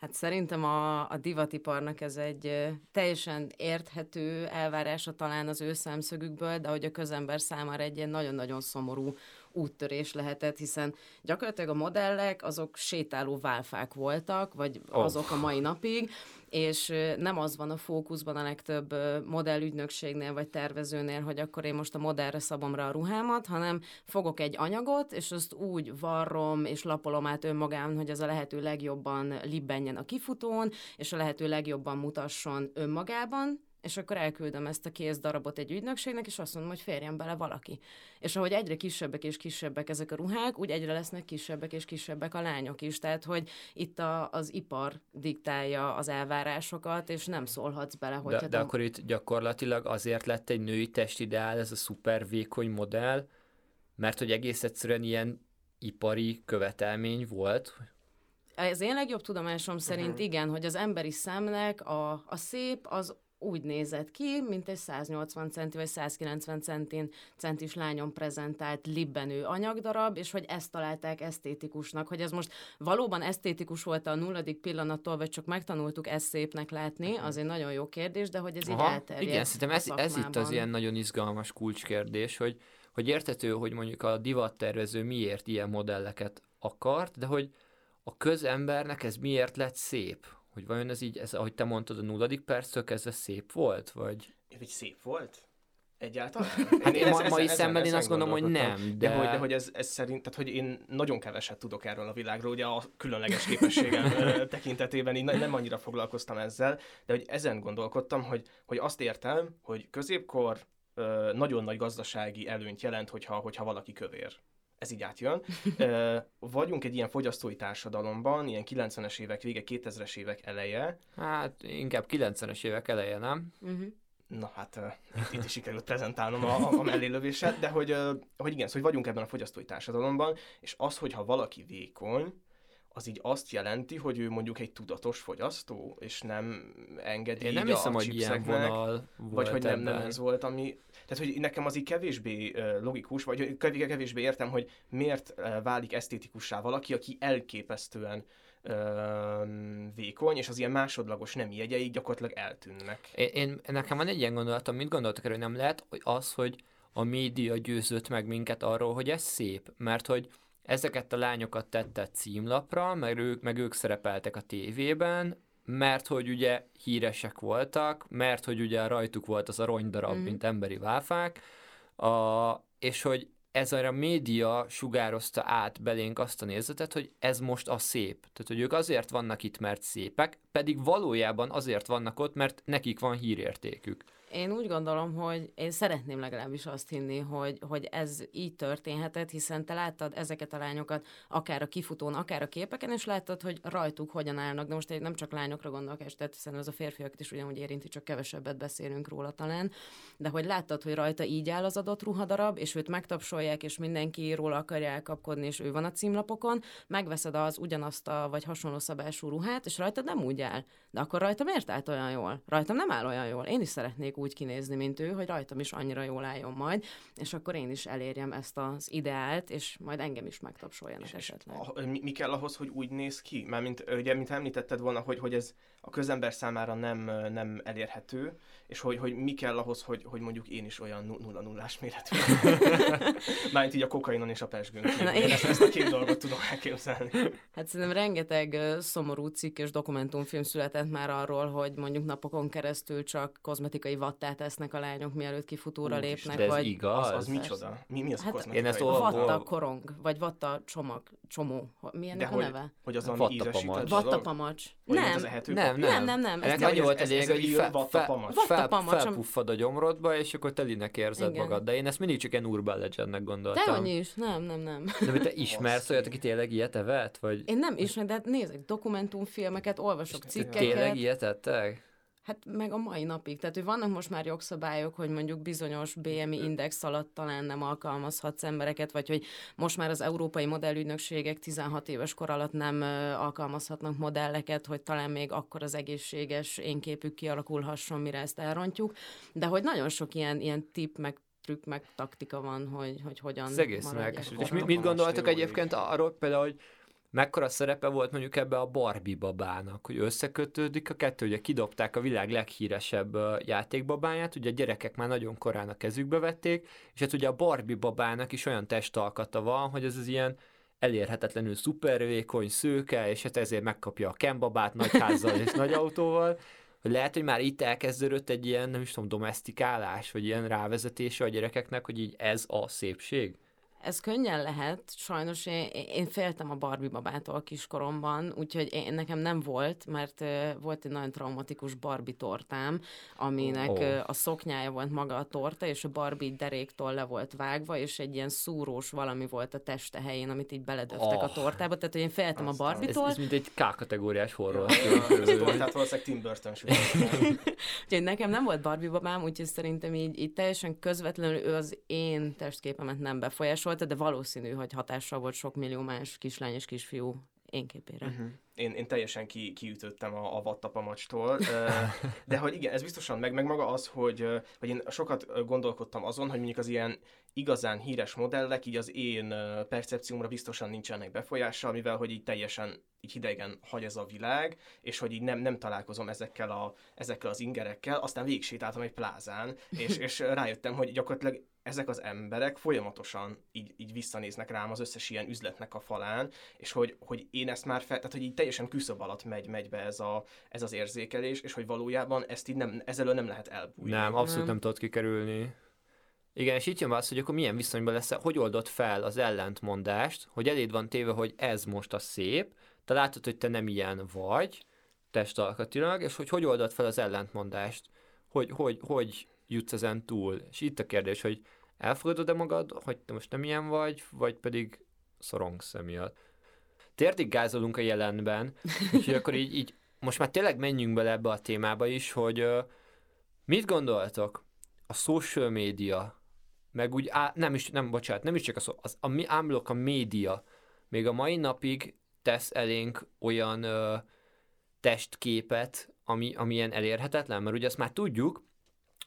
S1: Hát szerintem a, a divatiparnak ez egy teljesen érthető elvárása talán az ő szemszögükből, de hogy a közember számára egy ilyen nagyon-nagyon szomorú úttörés lehetett, hiszen gyakorlatilag a modellek azok sétáló válfák voltak, vagy azok a mai napig, és nem az van a fókuszban a legtöbb modellügynökségnél vagy tervezőnél, hogy akkor én most a modellre szabom rá a ruhámat, hanem fogok egy anyagot, és azt úgy varrom és lapolom át önmagán, hogy ez a lehető legjobban libbenjen a kifutón, és a lehető legjobban mutasson önmagában, és akkor elküldöm ezt a kész darabot egy ügynökségnek, és azt mondom, hogy férjen bele valaki. És ahogy egyre kisebbek és kisebbek ezek a ruhák, úgy egyre lesznek kisebbek és kisebbek a lányok is. Tehát, hogy itt a, az ipar diktálja az elvárásokat, és nem szólhatsz bele, hogy...
S2: De, de akkor itt gyakorlatilag azért lett egy női testideál, ez a szuper vékony modell, mert hogy egész egyszerűen ilyen ipari követelmény volt,
S1: ez én legjobb tudomásom szerint uh-huh. igen, hogy az emberi szemnek a, a szép az úgy nézett ki, mint egy 180 centi vagy 190 centin centis lányon prezentált libbenő anyagdarab, és hogy ezt találták esztétikusnak, hogy ez most valóban esztétikus volt a nulladik pillanattól, vagy csak megtanultuk ezt szépnek látni, az egy nagyon jó kérdés, de hogy ez Aha, így elterjedt
S2: Igen, szerintem ez, ez itt az ilyen nagyon izgalmas kulcskérdés, hogy, hogy értető, hogy mondjuk a divattervező miért ilyen modelleket akart, de hogy a közembernek ez miért lett szép, hogy vajon ez így, ez, ahogy te mondtad, a nulladik perctől kezdve szép volt, vagy?
S3: Hogy szép volt? Egyáltalán?
S2: Hát én, én ma, mai szemmel én azt gondolom, hogy nem.
S3: De, de hogy, de hogy ez, ez szerint, tehát hogy én nagyon keveset tudok erről a világról, ugye a különleges képességem [LAUGHS] tekintetében én nem annyira foglalkoztam ezzel, de hogy ezen gondolkodtam, hogy, hogy azt értem, hogy középkor nagyon nagy gazdasági előnyt jelent, hogyha, hogyha valaki kövér ez így átjön. Vagyunk egy ilyen fogyasztói társadalomban, ilyen 90-es évek vége, 2000-es évek eleje.
S2: Hát inkább 90-es évek eleje, nem? Uh-huh.
S3: Na hát itt, itt is sikerült prezentálnom a, a mellélövéset, de hogy, hogy igen, szóval hogy vagyunk ebben a fogyasztói társadalomban, és az, hogyha valaki vékony, az így azt jelenti, hogy ő mondjuk egy tudatos fogyasztó, és nem engedi
S2: Én nem hiszem, hogy ilyen vonal
S3: volt Vagy hogy nem, nem ez volt, ami... Tehát, hogy nekem az így kevésbé logikus, vagy kevésbé értem, hogy miért válik esztétikussá valaki, aki elképesztően vékony, és az ilyen másodlagos nem jegyeik gyakorlatilag eltűnnek.
S2: Én, én, nekem van egy ilyen gondolatom, mit gondoltak erről, nem lehet hogy az, hogy a média győzött meg minket arról, hogy ez szép, mert hogy ezeket a lányokat tette címlapra, meg ők, meg ők szerepeltek a tévében, mert hogy ugye híresek voltak, mert hogy ugye rajtuk volt az aranydarab, mm. mint emberi válfák, a, és hogy ez a média sugározta át belénk azt a nézetet, hogy ez most a szép. Tehát, hogy ők azért vannak itt, mert szépek, pedig valójában azért vannak ott, mert nekik van hírértékük.
S1: Én úgy gondolom, hogy én szeretném legalábbis azt hinni, hogy, hogy ez így történhetett, hiszen te láttad ezeket a lányokat akár a kifutón, akár a képeken, és láttad, hogy rajtuk hogyan állnak. De most én nem csak lányokra gondolok, és tehát hiszen ez a férfiakat is ugyanúgy érinti, csak kevesebbet beszélünk róla talán, de hogy láttad, hogy rajta így áll az adott ruhadarab, és őt megtapsolják, és mindenki róla akarja elkapkodni, és ő van a címlapokon, megveszed az ugyanazt a vagy hasonló szabású ruhát, és rajtad nem úgy áll. De akkor rajta miért állt olyan jól? Rajtam nem áll olyan jól. Én is szeretnék úgy kinézni, mint ő, hogy rajtam is annyira jól álljon majd, és akkor én is elérjem ezt az ideált, és majd engem is megtapsoljanak és esetleg.
S3: És mi, mi kell ahhoz, hogy úgy néz ki? Mármint, ugye, mint említetted volna, hogy, hogy ez a közember számára nem, nem elérhető, és hogy, hogy mi kell ahhoz, hogy, hogy mondjuk én is olyan nulla nullás méretű. [LAUGHS] Mármint így a kokainon és a pesgőn. Én ezt, ezt a két dolgot tudom elképzelni.
S1: Hát szerintem rengeteg szomorú cikk és dokumentumfilm született már arról, hogy mondjuk napokon keresztül csak kozmetikai vattát esznek a lányok, mielőtt kifutóra Úgy lépnek.
S2: De ez vagy... igaz?
S3: Az, az micsoda? Mi, mi az hát, a kozmetikai?
S1: Én ezt vatta korong, vagy vatta csomag, csomó. Mi ennek
S3: De
S1: a neve? Hogy,
S3: hogy az valami ízesített
S1: Vattapamacs. Nem.
S2: Nem, nem,
S1: nem, nem.
S2: Ennek annyi volt elég, hogy felpuffad a gyomrodba, és akkor telinek érzed magad. De én ezt mindig csak egy urban legendnek gondoltam.
S1: De annyi is, nem, nem, nem.
S2: De te ismersz olyat, aki tényleg ilyet evett? Vagy...
S1: Én nem ismerem, de nézek dokumentumfilmeket, olvasok cikkeket.
S2: Tényleg ilyet ettek?
S1: Hát meg a mai napig. Tehát, hogy vannak most már jogszabályok, hogy mondjuk bizonyos BMI index alatt talán nem alkalmazhatsz embereket, vagy hogy most már az európai modellügynökségek 16 éves kor alatt nem alkalmazhatnak modelleket, hogy talán még akkor az egészséges énképük kialakulhasson, mire ezt elrontjuk. De hogy nagyon sok ilyen, ilyen tip, meg trükk, meg taktika van, hogy, hogy hogyan
S2: Ez egész. És mit, mit gondoltok egyébként arról például, hogy mekkora szerepe volt mondjuk ebbe a Barbie babának, hogy összekötődik a kettő, ugye kidobták a világ leghíresebb játékbabáját, ugye a gyerekek már nagyon korán a kezükbe vették, és hát ugye a Barbie babának is olyan testalkata van, hogy ez az ilyen elérhetetlenül szupervékony, szőke, és hát ezért megkapja a kembabát nagy házzal és nagy autóval, hogy lehet, hogy már itt elkezdődött egy ilyen, nem is tudom, domestikálás, vagy ilyen rávezetése a gyerekeknek, hogy így ez a szépség?
S1: Ez könnyen lehet, sajnos én, én féltem a Barbie babától kiskoromban, úgyhogy én, nekem nem volt, mert uh, volt egy nagyon traumatikus Barbie tortám, aminek oh. uh, a szoknyája volt maga a torta, és a Barbie deréktól le volt vágva, és egy ilyen szúrós valami volt a teste helyén, amit így beledöftek oh. a tortába, tehát hogy én féltem Aztán. a Barbie-tól.
S2: Ez, ez mint egy K-kategóriás horror.
S3: Tehát valószínűleg Tim Burton [LAUGHS]
S1: Úgyhogy nekem nem volt Barbie babám, úgyhogy szerintem így, így teljesen közvetlenül ő az én testképemet nem befolyásol rajta, de valószínű, hogy hatással volt sok millió más kislány és kisfiú én képére. Uh-huh.
S3: Én, én teljesen ki, kiütöttem a, a vattapamacstól, de hogy igen, ez biztosan meg, meg maga az, hogy, hogy én sokat gondolkodtam azon, hogy mondjuk az ilyen igazán híres modellek így az én percepciómra biztosan nincsenek befolyással, mivel hogy így teljesen így hidegen hagy ez a világ, és hogy így nem, nem találkozom ezekkel, a, ezekkel az ingerekkel, aztán végig sétáltam egy plázán, és, és rájöttem, hogy gyakorlatilag ezek az emberek folyamatosan így, így visszanéznek rám az összes ilyen üzletnek a falán, és hogy, hogy én ezt már fel, tehát hogy így teljesen küszöb alatt megy, megy be ez, a, ez az érzékelés, és hogy valójában ezt így nem, ezelől nem lehet elbújni.
S2: Nem, abszolút nem, nem tudod kikerülni. Igen, és itt jön az, hogy akkor milyen viszonyban lesz, hogy oldod fel az ellentmondást, hogy eléd van téve, hogy ez most a szép, te látod, hogy te nem ilyen vagy, testalkatilag, és hogy hogy oldod fel az ellentmondást, hogy, hogy, hogy jutsz ezen túl. És itt a kérdés, hogy elfogadod-e magad, hogy te most nem ilyen vagy, vagy pedig szorongsz emiatt. Térdig gázolunk a jelenben, [LAUGHS] és akkor így, így most már tényleg menjünk bele ebbe a témába is, hogy uh, mit gondoltok a social media, meg úgy, á, nem is, nem, bocsánat, nem is csak a, szó, az, a, ámblok a média, még a mai napig tesz elénk olyan uh, testképet, ami, ami ilyen elérhetetlen, mert ugye azt már tudjuk,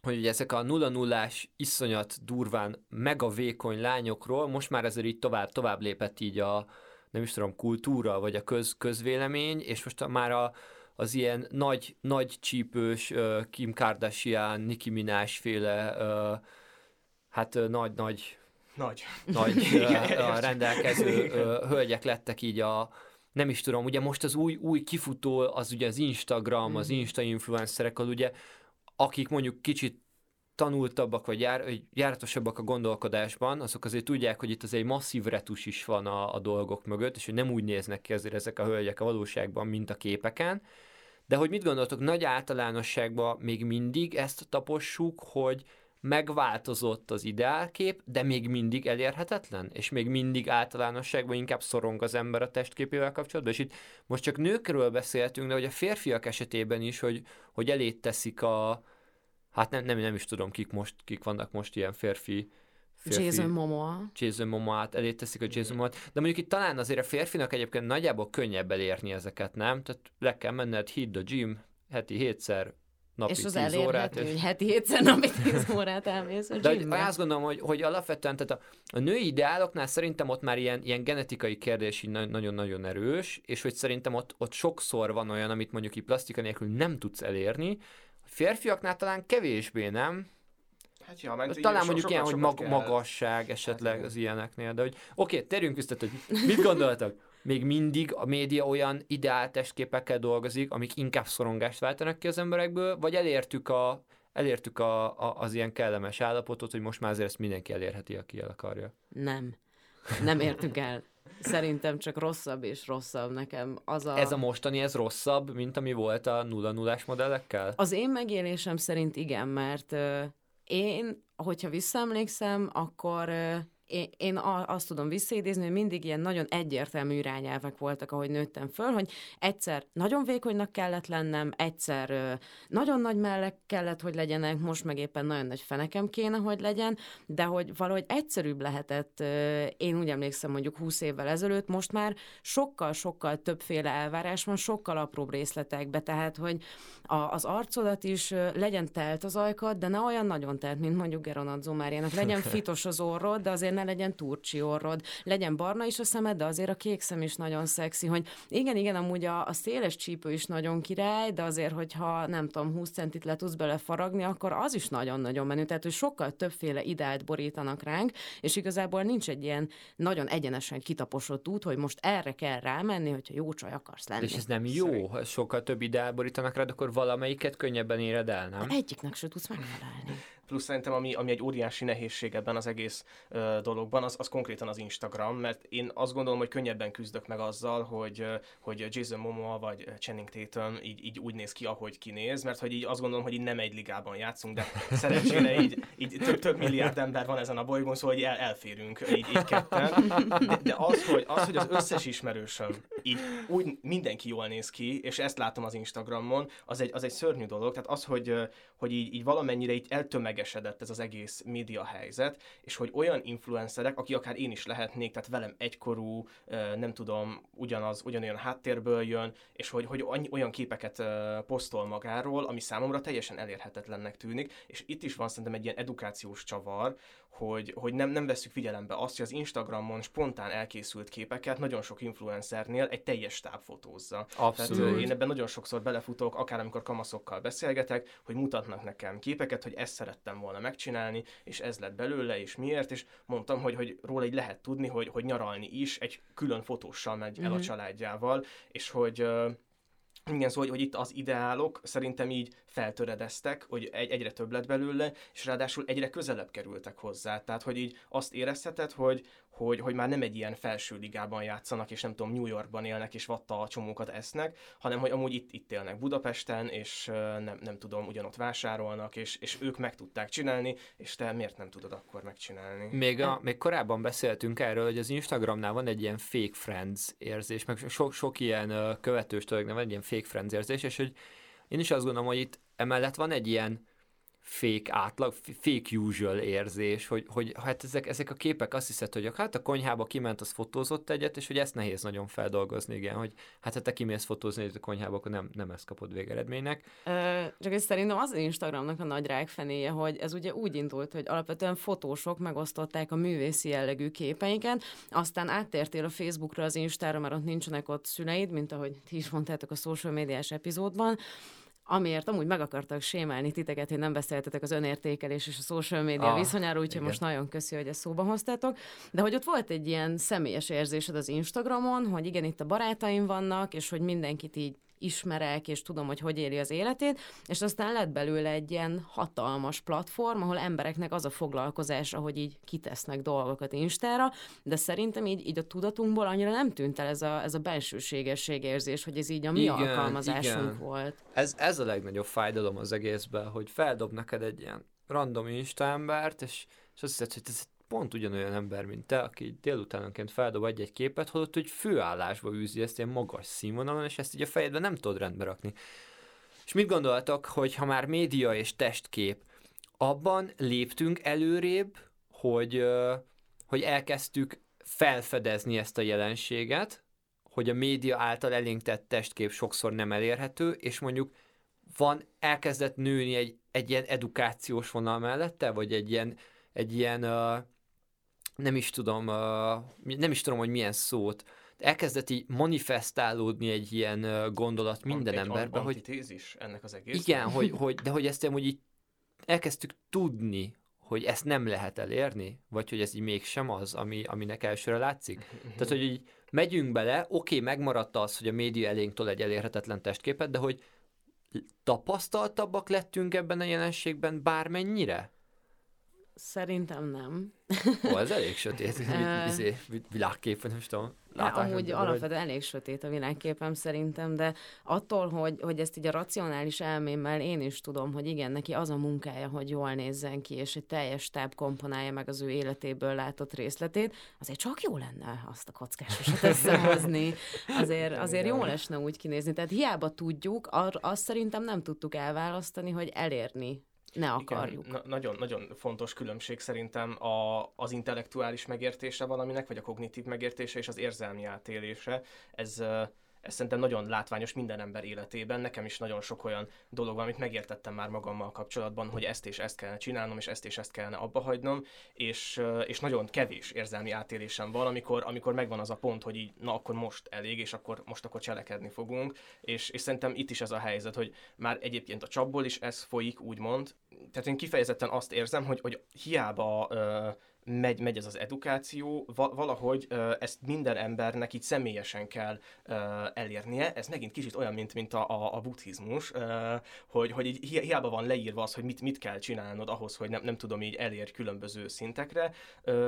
S2: hogy ugye ezek a nulla nullás, iszonyat durván mega vékony lányokról most már ezért így tovább, tovább lépett így a, nem is tudom, kultúra, vagy a köz, közvélemény, és most már a, az ilyen nagy, nagy csípős uh, Kim Kardashian, Nicki Minaj féle, uh, hát uh, nagy, nagy,
S3: nagy,
S2: nagy [LAUGHS] uh, rendelkező uh, hölgyek lettek így a, nem is tudom, ugye most az új, új kifutó, az ugye az Instagram, az mhm. Insta influencerek, az ugye akik mondjuk kicsit tanultabbak, vagy jár, járatosabbak a gondolkodásban, azok azért tudják, hogy itt az egy masszív retus is van a, a dolgok mögött, és hogy nem úgy néznek ki azért ezek a hölgyek a valóságban, mint a képeken. De hogy mit gondoltok, nagy általánosságban még mindig ezt tapossuk, hogy megváltozott az ideálkép, de még mindig elérhetetlen, és még mindig általánosságban inkább szorong az ember a testképével kapcsolatban, és itt most csak nőkről beszéltünk, de hogy a férfiak esetében is, hogy, hogy elét teszik a, hát nem, nem, nem is tudom, kik, most, kik vannak most ilyen férfi,
S1: férfi Jason Momoa.
S2: Jason Momoa-t, elé teszik a Jason Momoa-t, de mondjuk itt talán azért a férfinak egyébként nagyjából könnyebb elérni ezeket, nem? Tehát le kell menned, hit a gym, heti hétszer, napi és az 10 órát.
S1: És... hogy heti hétszer napi 10 órát elmész a
S2: De hogy azt gondolom, hogy, hogy alapvetően tehát a, a női ideáloknál szerintem ott már ilyen, ilyen genetikai kérdés így nagyon-nagyon erős, és hogy szerintem ott, ott sokszor van olyan, amit mondjuk így plastika nélkül nem tudsz elérni, a férfiaknál talán kevésbé, nem?
S3: Hát ja, meg
S2: Talán so, mondjuk ilyen, hogy mag- magasság esetleg hát, az ilyeneknél, de hogy oké, okay, terjünk vissza, hogy mit gondoltak? Még mindig a média olyan ideál testképekkel dolgozik, amik inkább szorongást váltanak ki az emberekből, vagy elértük a elértük a, a, az ilyen kellemes állapotot, hogy most már azért ezt mindenki elérheti, aki el akarja.
S1: Nem. Nem értük el. Szerintem csak rosszabb és rosszabb nekem. Az a...
S2: Ez a mostani, ez rosszabb, mint ami volt a nulla nullás modellekkel?
S1: Az én megélésem szerint igen, mert uh, én, hogyha visszaemlékszem, akkor uh, én, azt tudom visszaidézni, hogy mindig ilyen nagyon egyértelmű irányelvek voltak, ahogy nőttem föl, hogy egyszer nagyon vékonynak kellett lennem, egyszer nagyon nagy mellek kellett, hogy legyenek, most meg éppen nagyon nagy fenekem kéne, hogy legyen, de hogy valahogy egyszerűbb lehetett, én úgy emlékszem mondjuk 20 évvel ezelőtt, most már sokkal-sokkal többféle elvárás van, sokkal apróbb részletekbe, tehát hogy a, az arcodat is legyen telt az ajkad, de ne olyan nagyon telt, mint mondjuk Geronadzó Máriának, legyen [LAUGHS] fitos az orrod, de azért ne legyen turcsi orrod, legyen barna is a szemed, de azért a kék szem is nagyon szexi, hogy igen, igen, amúgy a, a széles csípő is nagyon király, de azért, hogyha nem tudom, 20 centit le tudsz bele faragni, akkor az is nagyon-nagyon menő. Tehát, hogy sokkal többféle ideált borítanak ránk, és igazából nincs egy ilyen nagyon egyenesen kitaposott út, hogy most erre kell rámenni, hogyha jó csaj akarsz lenni.
S2: És ez nem jó, ha sokkal több ideál borítanak rád, akkor valamelyiket könnyebben éred el, nem?
S1: Egyiknek se tudsz megfelelni.
S3: Plusz szerintem, ami, ami egy óriási nehézség ebben az egész ö, dologban, az, az konkrétan az Instagram, mert én azt gondolom, hogy könnyebben küzdök meg azzal, hogy, hogy Jason Momoa vagy Channing Tatum így, így úgy néz ki, ahogy kinéz, mert hogy így azt gondolom, hogy így nem egy ligában játszunk, de szerencsére így, így több, több milliárd ember van ezen a bolygón, szóval így el, elférünk így, így ketten. De, de az, hogy, az, hogy az összes ismerősöm így úgy mindenki jól néz ki, és ezt látom az Instagramon, az egy, az egy szörnyű dolog. Tehát az, hogy, hogy így, így valamennyire így eltömegesedett ez az egész média helyzet, és hogy olyan influencerek, aki akár én is lehetnék, tehát velem egykorú, nem tudom, ugyanaz, ugyanolyan háttérből jön, és hogy, hogy olyan képeket posztol magáról, ami számomra teljesen elérhetetlennek tűnik, és itt is van szerintem egy ilyen edukációs csavar, hogy, hogy nem, nem veszük figyelembe azt, hogy az Instagramon spontán elkészült képeket nagyon sok influencernél egy teljes stáb fotózza.
S2: Abszolút.
S3: Tehát én ebben nagyon sokszor belefutok, akár amikor kamaszokkal beszélgetek, hogy mutatnak nekem képeket, hogy ezt szerettem volna megcsinálni, és ez lett belőle, és miért, és mondtam, hogy, hogy róla így lehet tudni, hogy, hogy nyaralni is egy külön fotóssal megy el a mhm. családjával, és hogy igen, szóval, hogy, hogy itt az ideálok szerintem így feltöredeztek, hogy egy, egyre több lett belőle, és ráadásul egyre közelebb kerültek hozzá. Tehát, hogy így azt érezheted, hogy, hogy, hogy már nem egy ilyen felső ligában játszanak, és nem tudom, New Yorkban élnek, és vatta a csomókat esznek, hanem hogy amúgy itt, itt élnek Budapesten, és nem, nem tudom, ugyanott vásárolnak, és, és ők meg tudták csinálni, és te miért nem tudod akkor megcsinálni?
S2: Még, a, még korábban beszéltünk erről, hogy az Instagramnál van egy ilyen fake friends érzés, meg sok, sok ilyen követős van egy ilyen fake friends érzés, és hogy én is azt gondolom, hogy itt emellett van egy ilyen fake átlag, fake usual érzés, hogy, hogy hát ezek, ezek a képek azt hiszed, hogy hát a konyhába kiment, az fotózott egyet, és hogy ezt nehéz nagyon feldolgozni, igen, hogy hát ha te kimész fotózni egy a konyhába, akkor nem, nem ezt kapod végeredménynek.
S1: Ö, csak ez szerintem az Instagramnak a nagy rákfenéje, hogy ez ugye úgy indult, hogy alapvetően fotósok megosztották a művészi jellegű képeinket, aztán áttértél a Facebookra az Instára, mert ott nincsenek ott szüleid, mint ahogy ti is mondtátok a social médiás epizódban, amiért amúgy meg akartak sémálni titeket, hogy nem beszéltetek az önértékelés és a social media ah, viszonyáról, úgyhogy igen. most nagyon köszi, hogy ezt szóba hoztátok. De hogy ott volt egy ilyen személyes érzésed az Instagramon, hogy igen, itt a barátaim vannak, és hogy mindenkit így ismerek, és tudom, hogy hogy éli az életét, és aztán lett belőle egy ilyen hatalmas platform, ahol embereknek az a foglalkozása, hogy így kitesznek dolgokat Instára, de szerintem így, így a tudatunkból annyira nem tűnt el ez a, ez a belsőségesség érzés, hogy ez így a mi igen, alkalmazásunk igen. volt.
S2: Ez, ez a legnagyobb fájdalom az egészben, hogy feldob neked egy ilyen random Insta embert, és, és azt hiszed, hogy ez pont ugyanolyan ember, mint te, aki délutánonként feldob egy-egy képet, holott, hogy főállásba űzi ezt ilyen magas színvonalon, és ezt így a fejedben nem tudod rendbe rakni. És mit gondoltok, hogy ha már média és testkép, abban léptünk előrébb, hogy, hogy elkezdtük felfedezni ezt a jelenséget, hogy a média által elénk tett testkép sokszor nem elérhető, és mondjuk van, elkezdett nőni egy, egy ilyen edukációs vonal mellette, vagy egy ilyen, egy ilyen uh, nem is tudom, nem is tudom, hogy milyen szót, elkezdett így manifestálódni egy ilyen gondolat minden egy emberben,
S3: hogy... Antitézis ennek az egész.
S2: Igen, hogy, [LAUGHS] hogy, de hogy ezt hogy így elkezdtük tudni, hogy ezt nem lehet elérni, vagy hogy ez így mégsem az, ami, aminek elsőre látszik. Tehát, hogy így megyünk bele, oké, okay, megmaradt az, hogy a média elénk tol egy elérhetetlen testképet, de hogy tapasztaltabbak lettünk ebben a jelenségben bármennyire?
S1: Szerintem nem.
S2: Ó, ez elég sötét [LAUGHS] izé, világkép, nem tudom.
S1: Ja, amúgy alapvetően elég sötét a világképem szerintem, de attól, hogy, hogy ezt így a racionális elmémmel én is tudom, hogy igen, neki az a munkája, hogy jól nézzen ki, és egy teljes táb komponálja meg az ő életéből látott részletét, azért csak jó lenne azt a kockásosat [LAUGHS] összehozni. Azért, azért jó lesne úgy kinézni. Tehát hiába tudjuk, ar- azt szerintem nem tudtuk elválasztani, hogy elérni ne akarjuk.
S3: Igen, na- nagyon, nagyon fontos különbség szerintem a, az intellektuális megértése valaminek, vagy a kognitív megértése és az érzelmi átélése. Ez, ez szerintem nagyon látványos minden ember életében. Nekem is nagyon sok olyan dolog van, amit megértettem már magammal kapcsolatban, hogy ezt és ezt kellene csinálnom, és ezt és ezt kellene abba hagynom, és, és nagyon kevés érzelmi átélésem van, amikor, amikor megvan az a pont, hogy így, na akkor most elég, és akkor most akkor cselekedni fogunk, és, és szerintem itt is ez a helyzet, hogy már egyébként a csapból is ez folyik, úgymond, tehát én kifejezetten azt érzem, hogy, hogy hiába uh, megy, megy ez az edukáció, valahogy ezt minden embernek így személyesen kell elérnie. Ez megint kicsit olyan, mint, mint a, a, a buddhizmus, hogy, hogy így hiába van leírva az, hogy mit, mit kell csinálnod ahhoz, hogy nem, nem tudom így elérj különböző szintekre,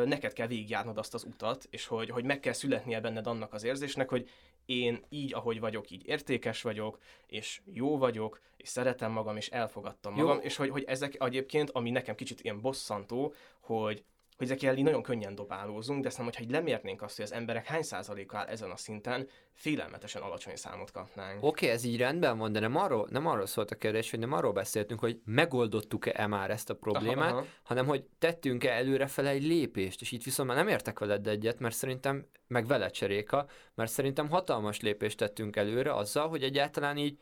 S3: neked kell végigjárnod azt az utat, és hogy, hogy meg kell születnie benned annak az érzésnek, hogy én így, ahogy vagyok, így értékes vagyok, és jó vagyok, és szeretem magam, és elfogadtam magam, jó. és hogy, hogy ezek egyébként, ami nekem kicsit ilyen bosszantó, hogy hogy ezekkel nagyon könnyen dobálózunk, de szerintem, hogyha lemérnénk azt, hogy az emberek hány százaléka áll ezen a szinten, félelmetesen alacsony számot kapnánk.
S2: Oké, okay, ez így rendben van, de nem arról, nem arról szólt a kérdés, hogy nem arról beszéltünk, hogy megoldottuk-e már ezt a problémát, aha, aha. hanem hogy tettünk-e előrefele egy lépést, és itt viszont már nem értek veled egyet, mert szerintem, meg veled cseréka, mert szerintem hatalmas lépést tettünk előre azzal, hogy egyáltalán így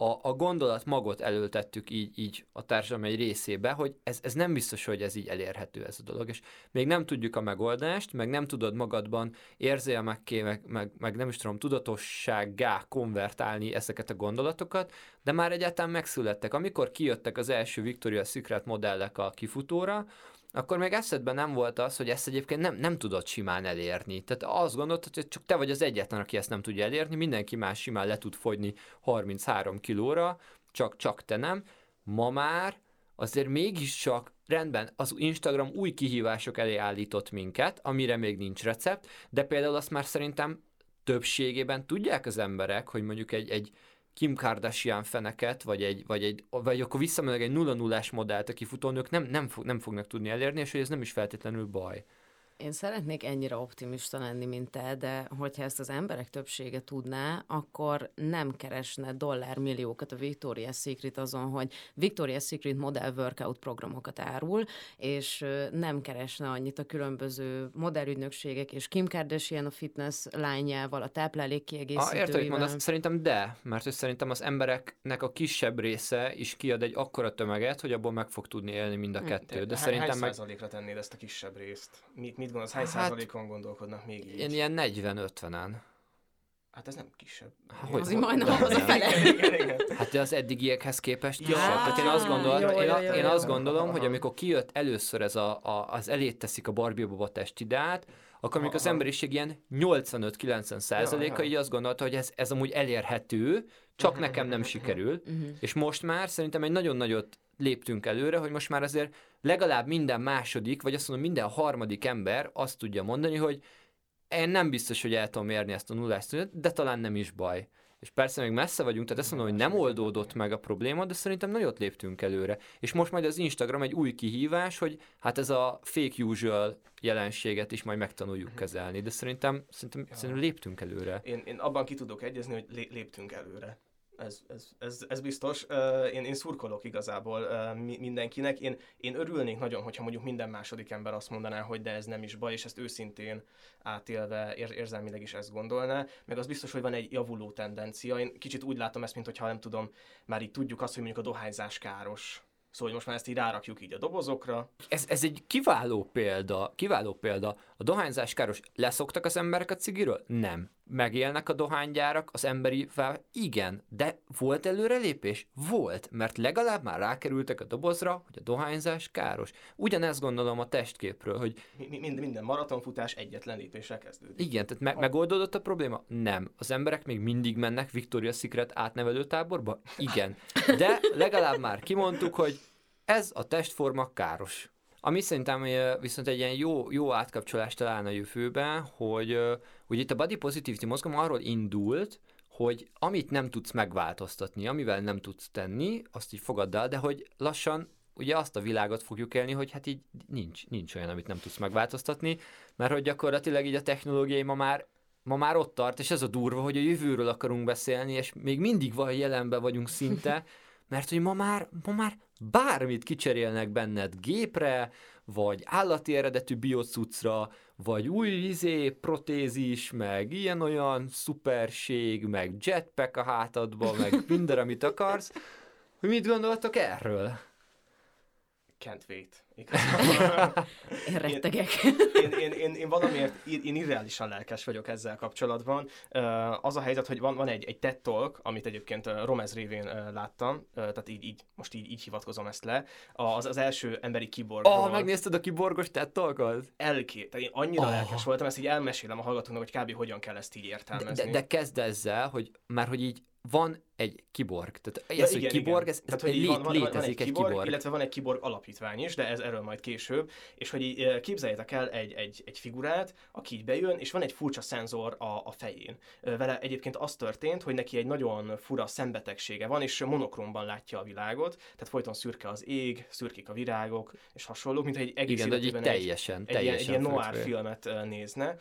S2: a, a gondolat magot elültettük így, így a társadalom egy részébe, hogy ez, ez nem biztos, hogy ez így elérhető ez a dolog, és még nem tudjuk a megoldást, meg nem tudod magadban érzelmekké, meg, meg, meg nem is tudom, tudatossággá konvertálni ezeket a gondolatokat, de már egyáltalán megszülettek. Amikor kijöttek az első Victoria's Secret modellek a kifutóra, akkor még eszedben nem volt az, hogy ezt egyébként nem, nem tudod simán elérni. Tehát azt gondoltad, hogy csak te vagy az egyetlen, aki ezt nem tudja elérni, mindenki más simán le tud fogyni 33 kilóra, csak, csak te nem. Ma már azért mégiscsak rendben, az Instagram új kihívások elé állított minket, amire még nincs recept, de például azt már szerintem többségében tudják az emberek, hogy mondjuk egy, egy Kim Kardashian feneket, vagy, egy, vagy, egy, vagy akkor visszamenőleg egy nulla nullás modellt, aki futónők nem, nem, fog, nem fognak tudni elérni, és hogy ez nem is feltétlenül baj.
S1: Én szeretnék ennyire optimista lenni, mint te, de hogyha ezt az emberek többsége tudná, akkor nem keresne dollármilliókat a Victoria's Secret azon, hogy Victoria's Secret modell workout programokat árul, és nem keresne annyit a különböző modellügynökségek, és Kim Kardashian a fitness lányával, a táplálék kiegészítőivel.
S2: Ah, érted, mondasz, szerintem de, mert hogy szerintem az embereknek a kisebb része is kiad egy akkora tömeget, hogy abból meg fog tudni élni mind a hm, kettő. De,
S3: de szerintem hány meg... százalékra tennéd ezt a kisebb részt? Mit, mit gondolsz, hány hát, százalékon gondolkodnak még így?
S2: Én ilyen 40-50-en.
S3: Hát ez nem kisebb.
S1: Hát, hogy, az így majdnem az a fele.
S2: Hát az eddigiekhez képest kisebb. Ja, Tehát én azt gondolom, jó, én, jó, én azt gondolom hogy amikor kijött először ez a, a, az elét teszik a Barbie Boba testideát, akkor amikor az emberiség ilyen 85-90 százaléka így azt gondolta, hogy ez, ez amúgy elérhető, csak nekem nem sikerül, mhm. és most már szerintem egy nagyon nagyot léptünk előre, hogy most már azért legalább minden második, vagy azt mondom minden harmadik ember azt tudja mondani, hogy én nem biztos, hogy el tudom érni ezt a nullást, de talán nem is baj. És persze még messze vagyunk, tehát ezt mondom, hogy nem oldódott meg a probléma, de szerintem nagyot léptünk előre. És most majd az Instagram egy új kihívás, hogy hát ez a fake usual jelenséget is majd megtanuljuk kezelni, de szerintem, szerintem, ja. szerintem léptünk előre.
S3: Én, én abban ki tudok egyezni, hogy léptünk előre ez, ez, ez, ez biztos. Én, én szurkolok igazából mindenkinek. Én, én örülnék nagyon, hogyha mondjuk minden második ember azt mondaná, hogy de ez nem is baj, és ezt őszintén átélve ér, érzelmileg is ezt gondolná. Meg az biztos, hogy van egy javuló tendencia. Én kicsit úgy látom ezt, mintha nem tudom, már így tudjuk azt, hogy mondjuk a dohányzás káros Szóval most már ezt így rárakjuk így a dobozokra.
S2: Ez, ez egy kiváló példa, kiváló példa. A dohányzás káros. Leszoktak az emberek a cigiről? Nem megélnek a dohánygyárak, az emberi fel, igen, de volt előrelépés? Volt, mert legalább már rákerültek a dobozra, hogy a dohányzás káros. Ugyanezt gondolom a testképről, hogy...
S3: Minden, minden maratonfutás egyetlen lépéssel kezdődik.
S2: Igen, tehát me- megoldódott a probléma? Nem. Az emberek még mindig mennek Victoria's Secret átnevelő táborba? Igen. De legalább már kimondtuk, hogy ez a testforma káros. Ami szerintem viszont egy ilyen jó, jó átkapcsolást találna a jövőben, hogy ugye itt a body positivity mozgalom arról indult, hogy amit nem tudsz megváltoztatni, amivel nem tudsz tenni, azt így fogadd el, de hogy lassan ugye azt a világot fogjuk élni, hogy hát így nincs, nincs olyan, amit nem tudsz megváltoztatni, mert hogy gyakorlatilag így a technológiai ma már ma már ott tart, és ez a durva, hogy a jövőről akarunk beszélni, és még mindig van jelenben vagyunk szinte, [LAUGHS] mert hogy ma már, ma már bármit kicserélnek benned gépre, vagy állati eredetű biocucra, vagy új izé, protézis, meg ilyen-olyan szuperség, meg jetpack a hátadba, meg [LAUGHS] minden, amit akarsz. Mit gondoltok erről?
S3: Can't wait.
S1: Én rettegek.
S3: Én, én, én, én valamiért én irreálisan lelkes vagyok ezzel kapcsolatban. Az a helyzet, hogy van, van egy, egy TED Talk, amit egyébként Romez révén láttam, tehát így, így most így, így hivatkozom ezt le. Az, az első emberi kiborg.
S2: Ah, megnézted a kiborgos TED Talkot?
S3: Elkép. Tehát én annyira oh. lelkes voltam, ezt így elmesélem a hallgatóknak, hogy kb. hogyan kell ezt így értelmezni.
S2: De, de, de kezd ezzel, hogy már hogy így van egy kiborg. Tehát ez, ja, hogy kiborg, igen. ez, Tehát, hogy lé, van, van, létezik van egy, kiborg, egy kiborg.
S3: Illetve van egy kiborg alapítvány is, de ez erről majd később. És hogy így, képzeljétek el egy, egy, egy figurát, aki így bejön, és van egy furcsa szenzor a, a fején. Vele egyébként az történt, hogy neki egy nagyon fura szembetegsége van, és monokromban látja a világot, tehát folyton szürke az ég, szürkik a virágok, és hasonlók, mint egy egész
S2: Igen, egy, teljesen,
S3: egy,
S2: teljesen
S3: egy, ilyen, egy ilyen noir filmet nézne,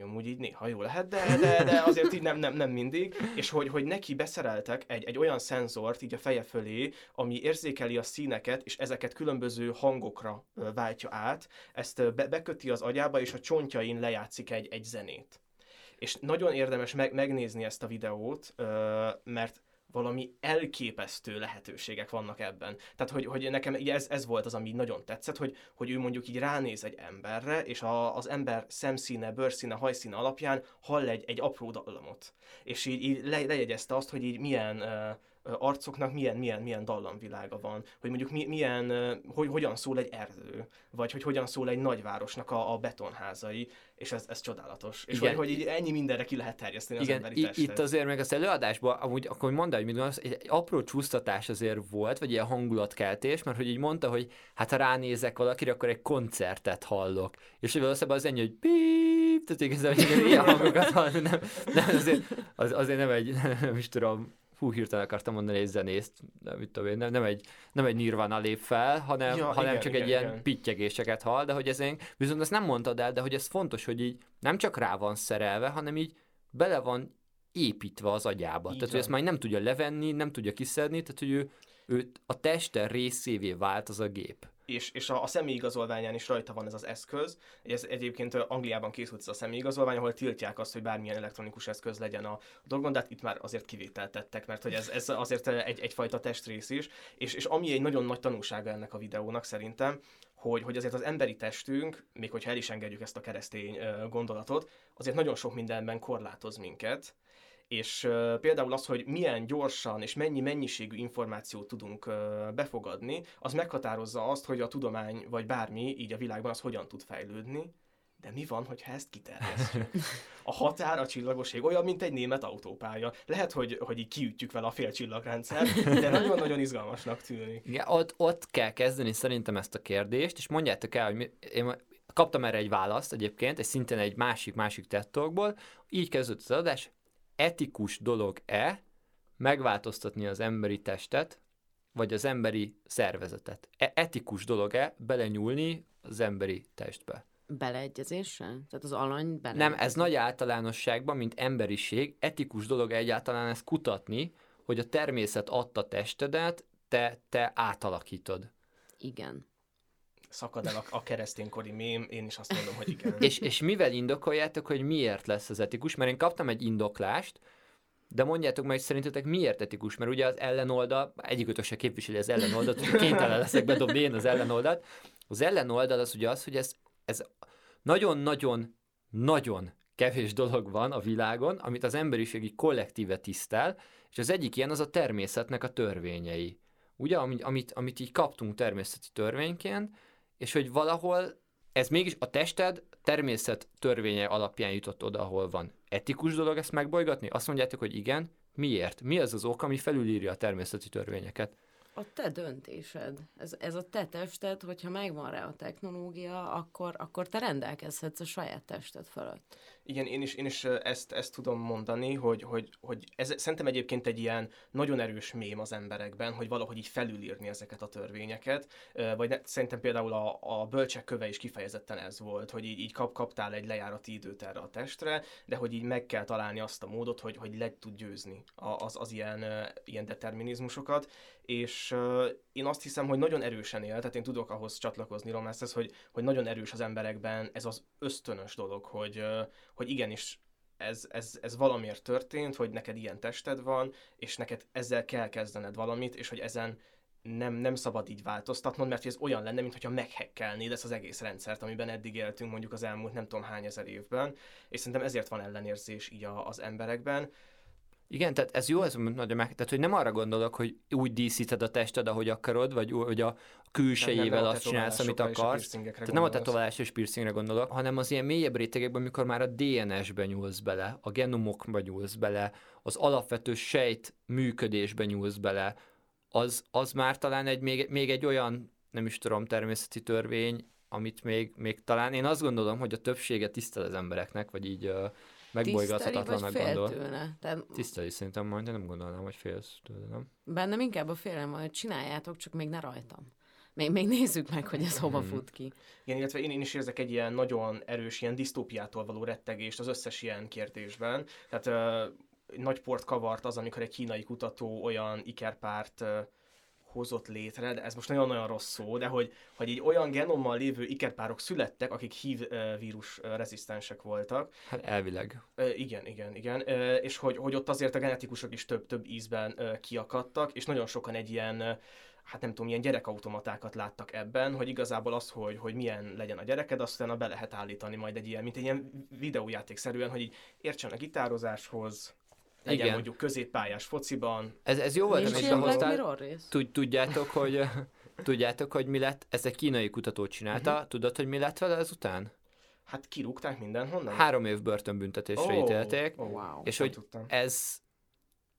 S3: amúgy így néha jó lehet, de, de, de azért így nem, nem, nem mindig, és hogy, hogy neki beszereltek egy, egy olyan szenzort így a feje fölé, ami érzékeli a színeket, és ezeket különböző hangokra váltja át, ezt be, beköti az agyába, és a csontjain lejátszik egy, egy zenét. És nagyon érdemes meg, megnézni ezt a videót, mert valami elképesztő lehetőségek vannak ebben. Tehát, hogy, hogy nekem ez, ez volt az, ami nagyon tetszett, hogy, hogy ő mondjuk így ránéz egy emberre, és a, az ember szemszíne, bőrszíne, hajszíne alapján hall egy, egy apró dallamot. És így, így le, lejegyezte azt, hogy így milyen uh, arcoknak milyen, milyen, milyen dallamvilága van, hogy mondjuk mi, milyen, hogy hogyan szól egy erdő, vagy hogy hogyan szól egy nagyvárosnak a, a betonházai, és ez, ez csodálatos. És hogy, hogy így ennyi mindenre ki lehet terjeszteni
S2: Igen,
S3: az emberi testet.
S2: Itt azért meg az előadásban, amúgy akkor mondd hogy mit gondolsz, egy apró csúsztatás azért volt, vagy ilyen hangulatkeltés, mert hogy így mondta, hogy hát ha ránézek valakire, akkor egy koncertet hallok. És valószínűleg az ennyi, hogy bíp, tehát igazából ilyen [LAUGHS] hangokat hallani, nem, nem azért, az, azért nem egy, [LAUGHS] nem is tudom, hú, hirtelen akartam mondani egy zenészt, de mit tudom én, nem, nem, egy, nem egy Nirvana lép fel, hanem, ja, hanem igen, csak igen, egy igen. ilyen pittyegéseket hall, de hogy ez én, viszont ezt nem mondtad el, de hogy ez fontos, hogy így nem csak rá van szerelve, hanem így bele van építve az agyába. Így tehát, van. hogy ezt már nem tudja levenni, nem tudja kiszedni, tehát, hogy ő, ő a teste részévé vált az a gép.
S3: És, és a, a személyigazolványán is rajta van ez az eszköz. Ez egyébként Angliában készült ez a személyigazolvány, ahol tiltják azt, hogy bármilyen elektronikus eszköz legyen a, dolgon, de hát itt már azért kivételtettek, mert hogy ez, ez azért egy, egyfajta testrész is, és, és ami egy nagyon nagy tanulsága ennek a videónak szerintem, hogy, hogy azért az emberi testünk, még hogyha el is engedjük ezt a keresztény gondolatot, azért nagyon sok mindenben korlátoz minket, és uh, például az, hogy milyen gyorsan és mennyi mennyiségű információt tudunk uh, befogadni, az meghatározza azt, hogy a tudomány vagy bármi így a világban az hogyan tud fejlődni, de mi van, hogyha ezt kiterjesztjük? [LAUGHS] A határ, a csillagoség olyan, mint egy német autópálya. Lehet, hogy, hogy így kiütjük vele a félcsillagrendszer, de nagyon-nagyon izgalmasnak tűnik.
S2: Igen, ott, ott kell kezdeni szerintem ezt a kérdést, és mondjátok el, hogy mi, én kaptam erre egy választ egyébként, egy szintén egy másik-másik tettokból, így kezdődött az adás, etikus dolog-e megváltoztatni az emberi testet, vagy az emberi szervezetet? E- etikus dolog-e belenyúlni az emberi testbe?
S1: Beleegyezéssel? Tehát az alany bele.
S2: Nem, ez nagy általánosságban, mint emberiség, etikus dolog egyáltalán ezt kutatni, hogy a természet adta testedet, te, te átalakítod.
S1: Igen
S3: szakad el a, kereszténykori mém, én is azt mondom, hogy igen.
S2: és, és mivel indokoljátok, hogy miért lesz az etikus? Mert én kaptam egy indoklást, de mondjátok meg, hogy szerintetek miért etikus? Mert ugye az ellenoldal, egyikőtök se képviseli az ellenoldalt, hogy kénytelen leszek bedobni én az ellenoldalt. Az ellenoldal az ugye az, hogy ez, ez nagyon-nagyon, nagyon kevés dolog van a világon, amit az emberiség így kollektíve tisztel, és az egyik ilyen az a természetnek a törvényei. Ugye, amit, amit így kaptunk természeti törvényként, és hogy valahol ez mégis a tested természet törvénye alapján jutott oda, ahol van. Etikus dolog ezt megbolygatni? Azt mondjátok, hogy igen. Miért? Mi az az ok, ami felülírja a természeti törvényeket?
S1: A te döntésed. Ez, ez a te tested, hogyha megvan rá a technológia, akkor, akkor te rendelkezhetsz a saját tested fölött.
S3: Igen, én is, én is ezt, ezt tudom mondani, hogy, hogy, hogy ez szerintem egyébként egy ilyen nagyon erős mém az emberekben, hogy valahogy így felülírni ezeket a törvényeket, vagy ne, szerintem például a, a bölcsek köve is kifejezetten ez volt, hogy így, így kap, kaptál egy lejárati időt erre a testre, de hogy így meg kell találni azt a módot, hogy, hogy le tud győzni az, az ilyen, ilyen determinizmusokat, és én azt hiszem, hogy nagyon erősen él, tehát én tudok ahhoz csatlakozni, Romász, ez, hogy, hogy nagyon erős az emberekben ez az ösztönös dolog, hogy, hogy igenis ez, ez, ez valamiért történt, hogy neked ilyen tested van, és neked ezzel kell kezdened valamit, és hogy ezen nem, nem szabad így változtatnod, mert ez olyan lenne, mintha meghekkelnéd ezt az egész rendszert, amiben eddig éltünk mondjuk az elmúlt nem tudom hány ezer évben, és szerintem ezért van ellenérzés így a, az emberekben.
S2: Igen, tehát ez jó, ez nagyon meg, tehát hogy nem arra gondolok, hogy úgy díszíted a tested, ahogy akarod, vagy hogy a külsejével azt csinálsz, amit akarsz. Tehát nem a tetoválás és piercingre gondolok, hanem az ilyen mélyebb rétegekben, amikor már a DNS-be nyúlsz bele, a genomokba nyúlsz bele, az alapvető sejt működésbe nyúlsz bele, az, az már talán egy, még, még egy olyan, nem is tudom, természeti törvény, amit még, még talán én azt gondolom, hogy a többsége tisztel az embereknek, vagy így uh, megbolygathatatlanak gondol. Tőle? Tehát... Tiszteli szerintem majd, de nem gondolnám, hogy félsz tőle, nem?
S1: Bennem inkább a félelem, hogy csináljátok, csak még ne rajtam. Még, még nézzük meg, hogy ez hova hmm. fut ki.
S3: Igen, illetve én, én is érzek egy ilyen nagyon erős ilyen disztópiától való rettegést az összes ilyen kérdésben. Tehát uh, nagy port kavart az, amikor egy kínai kutató olyan ikerpárt uh, hozott létre, de ez most nagyon-nagyon rossz szó, de hogy, hogy így olyan genommal lévő ikerpárok születtek, akik hív vírus rezisztensek voltak.
S2: Hát elvileg.
S3: Igen, igen, igen. És hogy, hogy ott azért a genetikusok is több-több ízben kiakadtak, és nagyon sokan egy ilyen hát nem tudom, milyen gyerekautomatákat láttak ebben, hogy igazából az, hogy, hogy milyen legyen a gyereked, azt utána be lehet állítani majd egy ilyen, mint egy ilyen videójátékszerűen, hogy így értsen a gitározáshoz, legyen Igen. mondjuk középpályás fociban.
S2: Ez, ez jó volt, amit behoztál. Tudjátok, hogy [LAUGHS] tudjátok, hogy mi lett? Ez egy kínai kutató csinálta. Uh-huh. Tudod, hogy mi lett vele ezután?
S3: Hát kirúgták mindenhonnan?
S2: Három év börtönbüntetésre oh, ítélték. Oh, wow, és hogy tudtam. ez,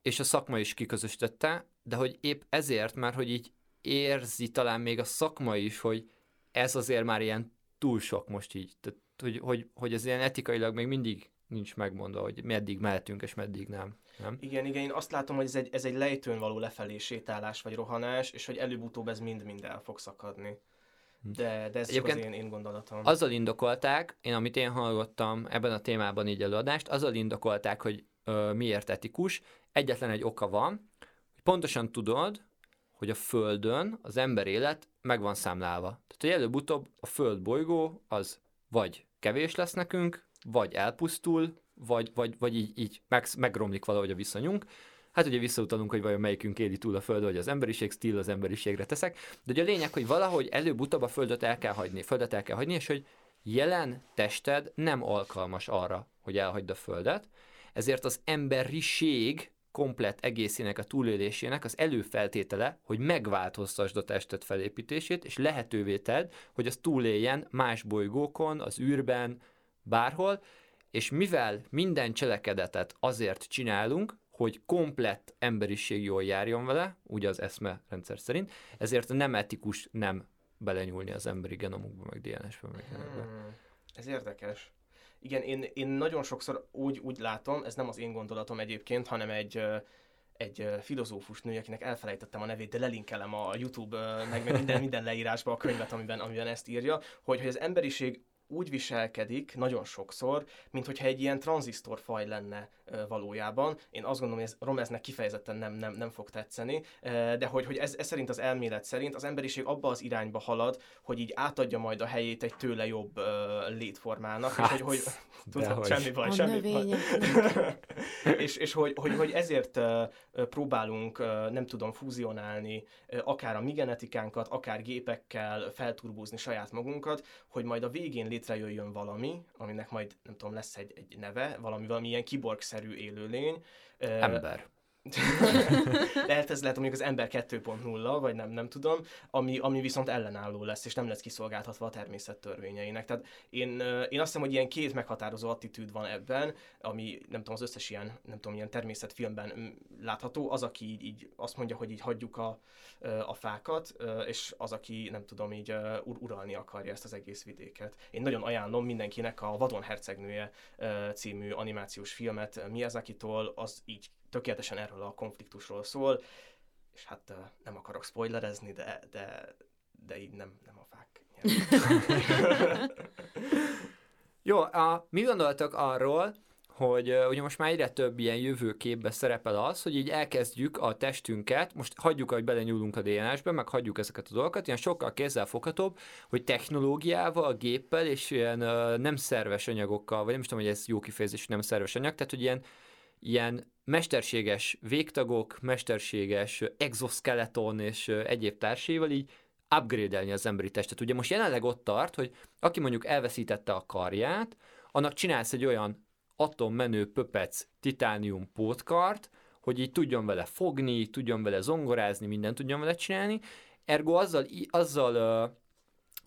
S2: és a szakma is kiközösítette, de hogy épp ezért, mert hogy így érzi talán még a szakma is, hogy ez azért már ilyen túl sok most így. Tehát, hogy, hogy, hogy ez ilyen etikailag még mindig nincs megmondva, hogy meddig mehetünk és meddig nem. nem?
S3: Igen, igen, én azt látom, hogy ez egy, ez egy lejtőn való lefelé sétálás vagy rohanás, és hogy előbb-utóbb ez mind-mind el fog szakadni. Hm. De, de ez csak az én, én gondolatom.
S2: Azzal indokolták, én amit én hallottam ebben a témában így előadást, azzal indokolták, hogy ö, miért etikus. Egyetlen egy oka van, hogy pontosan tudod, hogy a Földön az ember élet meg van számlálva. Tehát, hogy előbb-utóbb a Föld bolygó az vagy kevés lesz nekünk, vagy elpusztul, vagy, vagy, vagy így, így meg, megromlik valahogy a viszonyunk. Hát ugye visszautalunk, hogy vajon melyikünk éli túl a Föld, vagy az emberiség, stíl az emberiségre teszek. De ugye a lényeg, hogy valahogy előbb-utóbb a Földet el kell hagyni, Földet el kell hagyni, és hogy jelen tested nem alkalmas arra, hogy elhagyd a Földet, ezért az emberiség komplet egészének a túlélésének az előfeltétele, hogy megváltoztasd a testet felépítését, és lehetővé tedd, hogy az túléljen más bolygókon, az űrben, bárhol, és mivel minden cselekedetet azért csinálunk, hogy komplett emberiség jól járjon vele, ugye az eszme rendszer szerint, ezért nem etikus nem belenyúlni az emberi genomokba, meg DNS-be, meg hmm,
S3: Ez érdekes. Igen, én, én nagyon sokszor úgy, úgy látom, ez nem az én gondolatom egyébként, hanem egy, egy filozófus nő, akinek elfelejtettem a nevét, de lelinkelem a YouTube, meg minden, minden leírásba a könyvet, amiben, amiben ezt írja, hogy, hogy az emberiség úgy viselkedik nagyon sokszor, mint hogyha egy ilyen tranzisztorfaj lenne valójában. Én azt gondolom, hogy ez Romeznek kifejezetten nem, nem, nem fog tetszeni, de hogy, hogy ez, ez szerint az elmélet szerint az emberiség abba az irányba halad, hogy így átadja majd a helyét egy tőle jobb uh, létformának, hát, és hogy, hogy tudod, semmi baj, a semmi baj. [LAUGHS] és, és hogy, hogy, hogy ezért uh, próbálunk, uh, nem tudom, fúzionálni uh, akár a mi genetikánkat, akár gépekkel felturbózni saját magunkat, hogy majd a végén létrejöjjön valami, aminek majd, nem tudom, lesz egy, egy neve, valami, valami ilyen kiborgszerű élőlény.
S2: Ember. [LAUGHS]
S3: lehet ez lehet mondjuk az ember 2.0, vagy nem, nem tudom, ami, ami viszont ellenálló lesz, és nem lesz kiszolgáltatva a természet törvényeinek. Tehát én, én azt hiszem, hogy ilyen két meghatározó attitűd van ebben, ami nem tudom, az összes ilyen, nem tudom, ilyen természetfilmben látható, az, aki így, így azt mondja, hogy így hagyjuk a, a fákat, és az, aki nem tudom, így uralni akarja ezt az egész vidéket. Én nagyon ajánlom mindenkinek a Vadon hercegnője című animációs filmet Miyazaki-tól, az így tökéletesen erről a konfliktusról szól, és hát nem akarok spoilerezni, de, de, de így nem, nem a fák [LAUGHS]
S2: Jó, a, mi gondoltok arról, hogy ugye most már egyre több ilyen jövőképbe szerepel az, hogy így elkezdjük a testünket, most hagyjuk, hogy belenyúlunk a DNS-be, meg hagyjuk ezeket a dolgokat, ilyen sokkal kézzelfoghatóbb, hogy technológiával, géppel és ilyen nem szerves anyagokkal, vagy nem is tudom, hogy ez jó kifejezés, nem szerves anyag, tehát hogy ilyen, ilyen mesterséges végtagok, mesterséges exoskeleton és egyéb társéval így upgrade-elni az emberi testet. Ugye most jelenleg ott tart, hogy aki mondjuk elveszítette a karját, annak csinálsz egy olyan atommenő pöpec titánium pótkart, hogy így tudjon vele fogni, tudjon vele zongorázni, mindent tudjon vele csinálni. Ergo azzal, azzal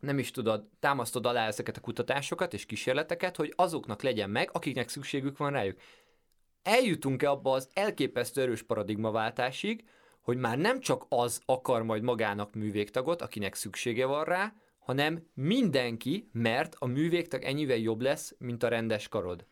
S2: nem is tudod, támasztod alá ezeket a kutatásokat és kísérleteket, hogy azoknak legyen meg, akiknek szükségük van rájuk. Eljutunk-e abba az elképesztő erős paradigmaváltásig, hogy már nem csak az akar majd magának művégtagot, akinek szüksége van rá, hanem mindenki, mert a művégtag ennyivel jobb lesz, mint a rendes karod.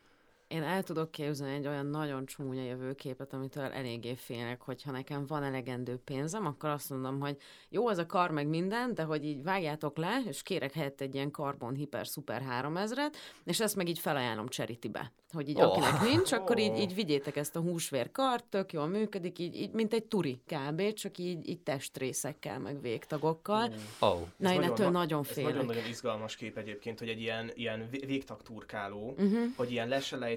S1: Én el tudok képzelni egy olyan nagyon csúnya jövőképet, amitől eléggé félek, hogyha nekem van elegendő pénzem, akkor azt mondom, hogy jó, az a kar meg minden, de hogy így vágjátok le, és kérek helyett egy ilyen karbon hiper szuper 3000-et, és ezt meg így felajánlom charity-be hogy így oh. akinek nincs, akkor így, így vigyétek ezt a húsvér kart, tök jól működik, így, így mint egy turi kb, csak így, így testrészekkel, meg végtagokkal.
S2: Oh.
S1: Na, én ettől nagyon félek.
S3: Ez nagyon-nagyon izgalmas kép egyébként, hogy egy ilyen, ilyen végtag turkáló, uh-huh. hogy ilyen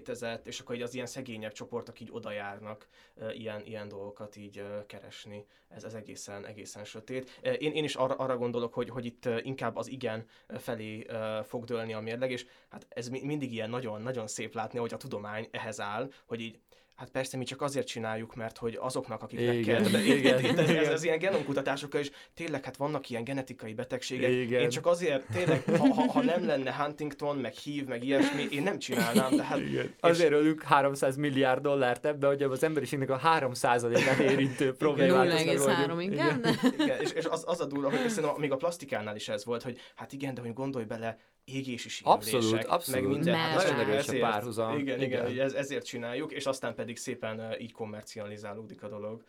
S3: leselejtezett, és akkor így az ilyen szegényebb csoportok így oda járnak uh, ilyen, ilyen dolgokat így keresni. Ez, ez egészen, egészen sötét. Én, én is arra, arra gondolok, hogy, hogy itt inkább az igen felé fog dőlni a mérleg, és hát ez mi, mindig ilyen nagyon-nagyon szép látni, hogy a tudomány ehhez áll, hogy így Hát persze mi csak azért csináljuk, mert hogy azoknak, akiknek igen, kell. De igen, itt, ez, ez, ez ilyen genomkutatásokkal is, tényleg hát vannak ilyen genetikai betegségek. Igen. Én csak azért, tényleg, ha, ha, ha nem lenne Huntington, meg hív, meg ilyesmi, én nem csinálnám. Tehát,
S2: igen. Azért ölünk 300 milliárd dollárt ebbe, hogy az emberiségnek a 3 át érintő problémát.
S1: 0,3 igen. igen.
S3: igen. És, és az, az a durva, hogy szerintem még a plastikánál is ez volt, hogy hát igen, de hogy gondolj bele, égési sínlések,
S2: abszolút, abszolút. meg minden.
S1: Hát nagyon
S2: erős a párhuzam.
S3: Igen, igen, igen ez, ezért csináljuk, és aztán pedig szépen így kommercializálódik a dolog.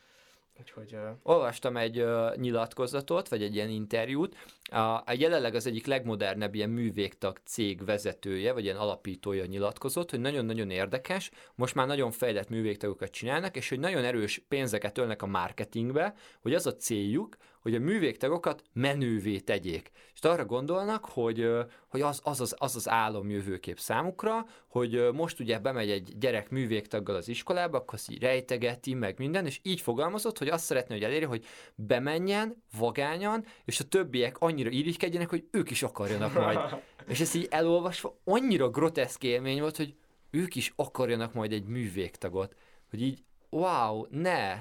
S3: Úgyhogy, uh...
S2: Olvastam egy uh, nyilatkozatot, vagy egy ilyen interjút. A, a jelenleg az egyik legmodernebb ilyen művégtag cég vezetője, vagy ilyen alapítója nyilatkozott, hogy nagyon-nagyon érdekes, most már nagyon fejlett művégtagokat csinálnak, és hogy nagyon erős pénzeket ölnek a marketingbe, hogy az a céljuk, hogy a művégtagokat menővé tegyék. És arra gondolnak, hogy, hogy az, az, az, az az álomjövőkép számukra, hogy most ugye bemegy egy gyerek művégtaggal az iskolába, akkor azt így rejtegeti, meg minden, és így fogalmazott, hogy azt szeretné, hogy elérje, hogy bemenjen, vagányan, és a többiek annyira irigykedjenek, hogy ők is akarjanak majd. [LAUGHS] és ezt így elolvasva annyira groteszk élmény volt, hogy ők is akarjanak majd egy művégtagot. Hogy így, wow, ne,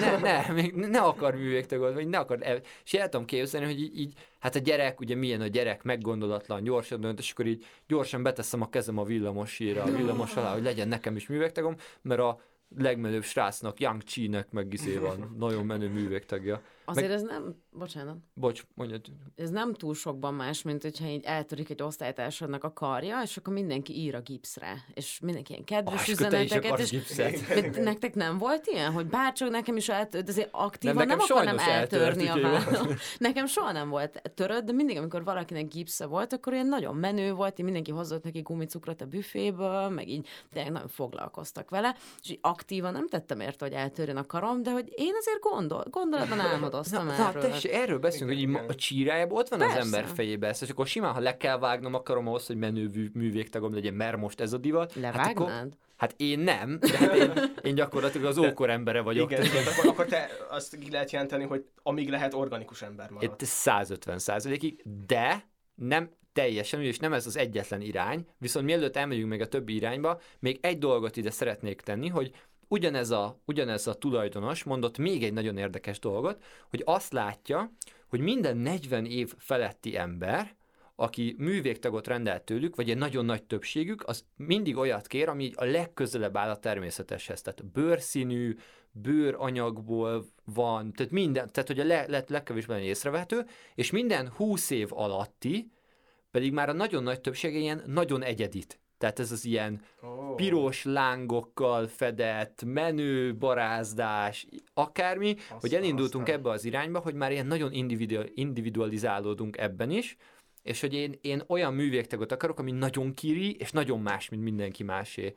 S2: ne, ne, még ne akar művégtagot, vagy ne akar, el, és el tudom képzelni, hogy így, így, hát a gyerek, ugye milyen a gyerek, meggondolatlan, gyorsan dönt, és akkor így gyorsan beteszem a kezem a villamosíra, a villamos alá, hogy legyen nekem is művégtagom, mert a legmenőbb srácnak, Yang Chi-nek meg izé van, nagyon menő művégtagja.
S1: Azért meg... ez nem, bocsánat.
S2: Bocs, mondjad.
S1: Ez nem túl sokban más, mint hogyha így eltörik egy osztálytársadnak a karja, és akkor mindenki ír a gipszre, és mindenki ilyen kedves ah, üzeneteket. És és [LAUGHS] nektek nem volt ilyen, hogy bárcsak nekem is eltört, de azért aktívan nem, nem akarnám eltörni eltört, a vállal. [LAUGHS] Nekem soha nem volt törött, de mindig, amikor valakinek gipsze volt, akkor ilyen nagyon menő volt, így mindenki hozott neki gumicukrot a büféből, meg így tényleg nagyon foglalkoztak vele, és így aktívan nem tettem érte, hogy eltörjön a karom, de hogy én azért gondol, gondolatban [LAUGHS] álmodom álmodoztam na, erről. Na, tessék,
S2: erről beszélünk, igen, hogy igen. a csírájában ott van Persze. az ember fejében, és akkor simán, ha le kell vágnom, akarom ahhoz, hogy menő művégtagom legyen, mert most ez a divat.
S1: Levágnád? Hát, akkor,
S2: hát én nem, de hát én, én gyakorlatilag az ókor embere vagyok.
S3: Igen, igen akkor, akkor te azt ki lehet jelenteni, hogy amíg lehet organikus ember marad.
S2: Itt 150 százalékig, de nem teljesen, és nem ez az egyetlen irány, viszont mielőtt elmegyünk meg a többi irányba, még egy dolgot ide szeretnék tenni, hogy ugyanez a, ugyanez a tulajdonos mondott még egy nagyon érdekes dolgot, hogy azt látja, hogy minden 40 év feletti ember, aki művégtagot rendelt tőlük, vagy egy nagyon nagy többségük, az mindig olyat kér, ami a legközelebb áll a természeteshez. Tehát bőrszínű, bőranyagból van, tehát minden, tehát hogy a le, le, legkevésbé észrevehető, és minden 20 év alatti pedig már a nagyon nagy többsége ilyen nagyon egyedit tehát ez az ilyen oh. piros lángokkal fedett, menő barázdás, akármi, aztán, hogy elindultunk aztán. ebbe az irányba, hogy már ilyen nagyon individualizálódunk ebben is, és hogy én, én olyan művégtagot akarok, ami nagyon kiri, és nagyon más, mint mindenki másé.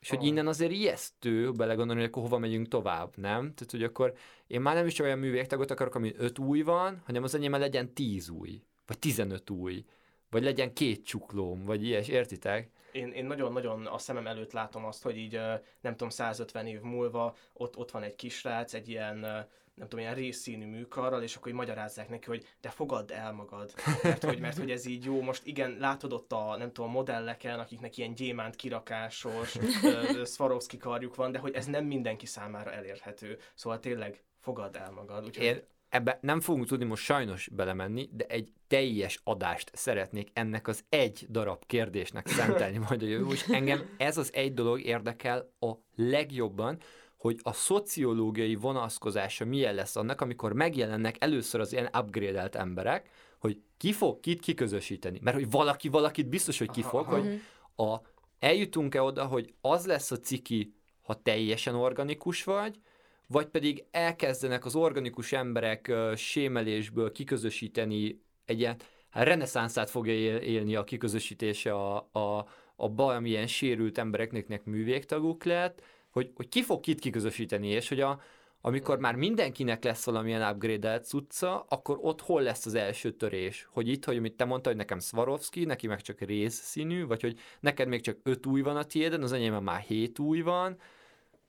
S2: És hogy innen azért ijesztő belegondolni, hogy akkor hova megyünk tovább, nem? Tehát, hogy akkor én már nem is olyan művégtagot akarok, ami öt új van, hanem az enyémben legyen tíz új, vagy tizenöt új, vagy legyen két csuklóm, vagy ilyes, értitek?
S3: Én, én nagyon-nagyon a szemem előtt látom azt, hogy így nem tudom, 150 év múlva ott, ott van egy kisrác, egy ilyen nem tudom, ilyen részszínű műkarral, és akkor így magyarázzák neki, hogy de fogadd el magad, mert hogy, mert hogy ez így jó, most igen, látod ott a, nem tudom, modelleken, akiknek ilyen gyémánt kirakásos, Swarovski karjuk van, de hogy ez nem mindenki számára elérhető, szóval tényleg fogadd el magad.
S2: Úgyhogy... Én ebbe nem fogunk tudni most sajnos belemenni, de egy teljes adást szeretnék ennek az egy darab kérdésnek szentelni [LAUGHS] majd a jövő, és engem ez az egy dolog érdekel a legjobban, hogy a szociológiai vonalkozzása milyen lesz annak, amikor megjelennek először az ilyen upgrade emberek, hogy ki fog kit kiközösíteni. Mert hogy valaki valakit biztos, hogy ki fog, hogy a, eljutunk-e oda, hogy az lesz a ciki, ha teljesen organikus vagy, vagy pedig elkezdenek az organikus emberek sémelésből kiközösíteni egy ilyen hát reneszánszát fogja él, élni a kiközösítése a, a, a valamilyen sérült embereknek művégtaguk lett, hogy, hogy ki fog kit kiközösíteni, és hogy a, amikor már mindenkinek lesz valamilyen upgrade-elt cucca, akkor ott hol lesz az első törés? Hogy itt, hogy amit te mondtad, hogy nekem Swarovski, neki meg csak rész színű, vagy hogy neked még csak öt új van a tiéden, az enyémben már hét új van,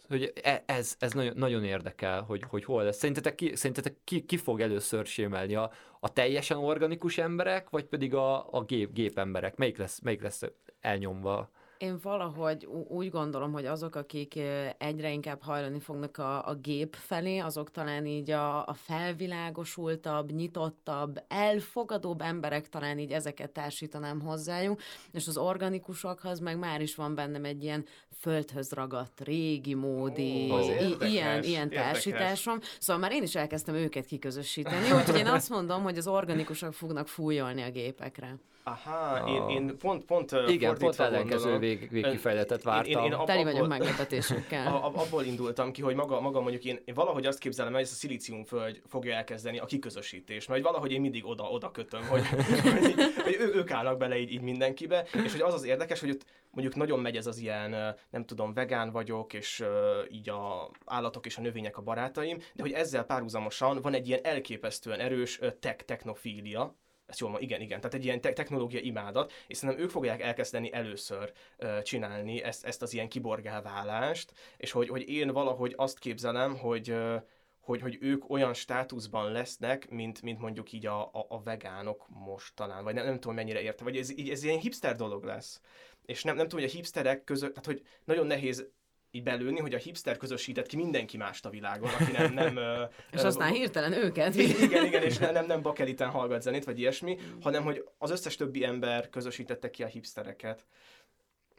S2: hogy e, ez, ez nagyon, nagyon érdekel, hogy, hogy hol lesz. Szerintetek, ki, szerintetek ki, ki fog először sémelni? A, a teljesen organikus emberek, vagy pedig a, a gép, gépemberek? Melyik lesz, melyik lesz elnyomva?
S1: Én valahogy úgy gondolom, hogy azok, akik egyre inkább hajlani fognak a, a gép felé, azok talán így a, a felvilágosultabb, nyitottabb, elfogadóbb emberek talán így ezeket társítanám hozzájuk, és az organikusokhoz meg már is van bennem egy ilyen földhöz ragadt, régi módi, oh, i- ilyen, ilyen társításom. Szóval már én is elkezdtem őket kiközösíteni, úgyhogy én azt mondom, hogy az organikusok fognak fújolni a gépekre.
S3: Aha, a... én, én pont, pont
S2: Igen, pont ellenkező vég, végkifejletet vártam. Én, én, én
S1: ab, Teli vagyok meglepetésekkel. [LAUGHS]
S3: Ab, abból indultam ki, hogy maga, maga mondjuk én, én valahogy azt képzelem, hogy ez a szilíciumföld fogja elkezdeni a kiközösítést, mert valahogy én mindig oda, oda kötöm, hogy, [LAUGHS] hogy, hogy ő, ők állnak bele így, így mindenkibe, és hogy az az érdekes, hogy ott mondjuk nagyon megy ez az ilyen, nem tudom, vegán vagyok, és így a állatok és a növények a barátaim, de hogy ezzel párhuzamosan van egy ilyen elképesztően erős uh, tech, technofília, ezt jól mondom, igen, igen, tehát egy ilyen te- technológia imádat, és szerintem ők fogják elkezdeni először uh, csinálni ezt, ezt az ilyen kiborgálválást, és hogy, hogy én valahogy azt képzelem, hogy uh, hogy, hogy ők olyan státuszban lesznek, mint, mint mondjuk így a, a, a vegánok most talán, vagy nem, nem tudom mennyire érte, vagy ez, ez ilyen hipster dolog lesz. És nem, nem tudom, hogy a hipsterek között, tehát hogy nagyon nehéz így belőni, hogy a hipster közösített ki mindenki mást a világon, aki nem... nem [LAUGHS]
S1: és uh, aztán hirtelen őket.
S3: Igen, igen, és [LAUGHS] nem, nem bakeliten hallgat zenét, vagy ilyesmi, hanem hogy az összes többi ember közösítette ki a hipstereket.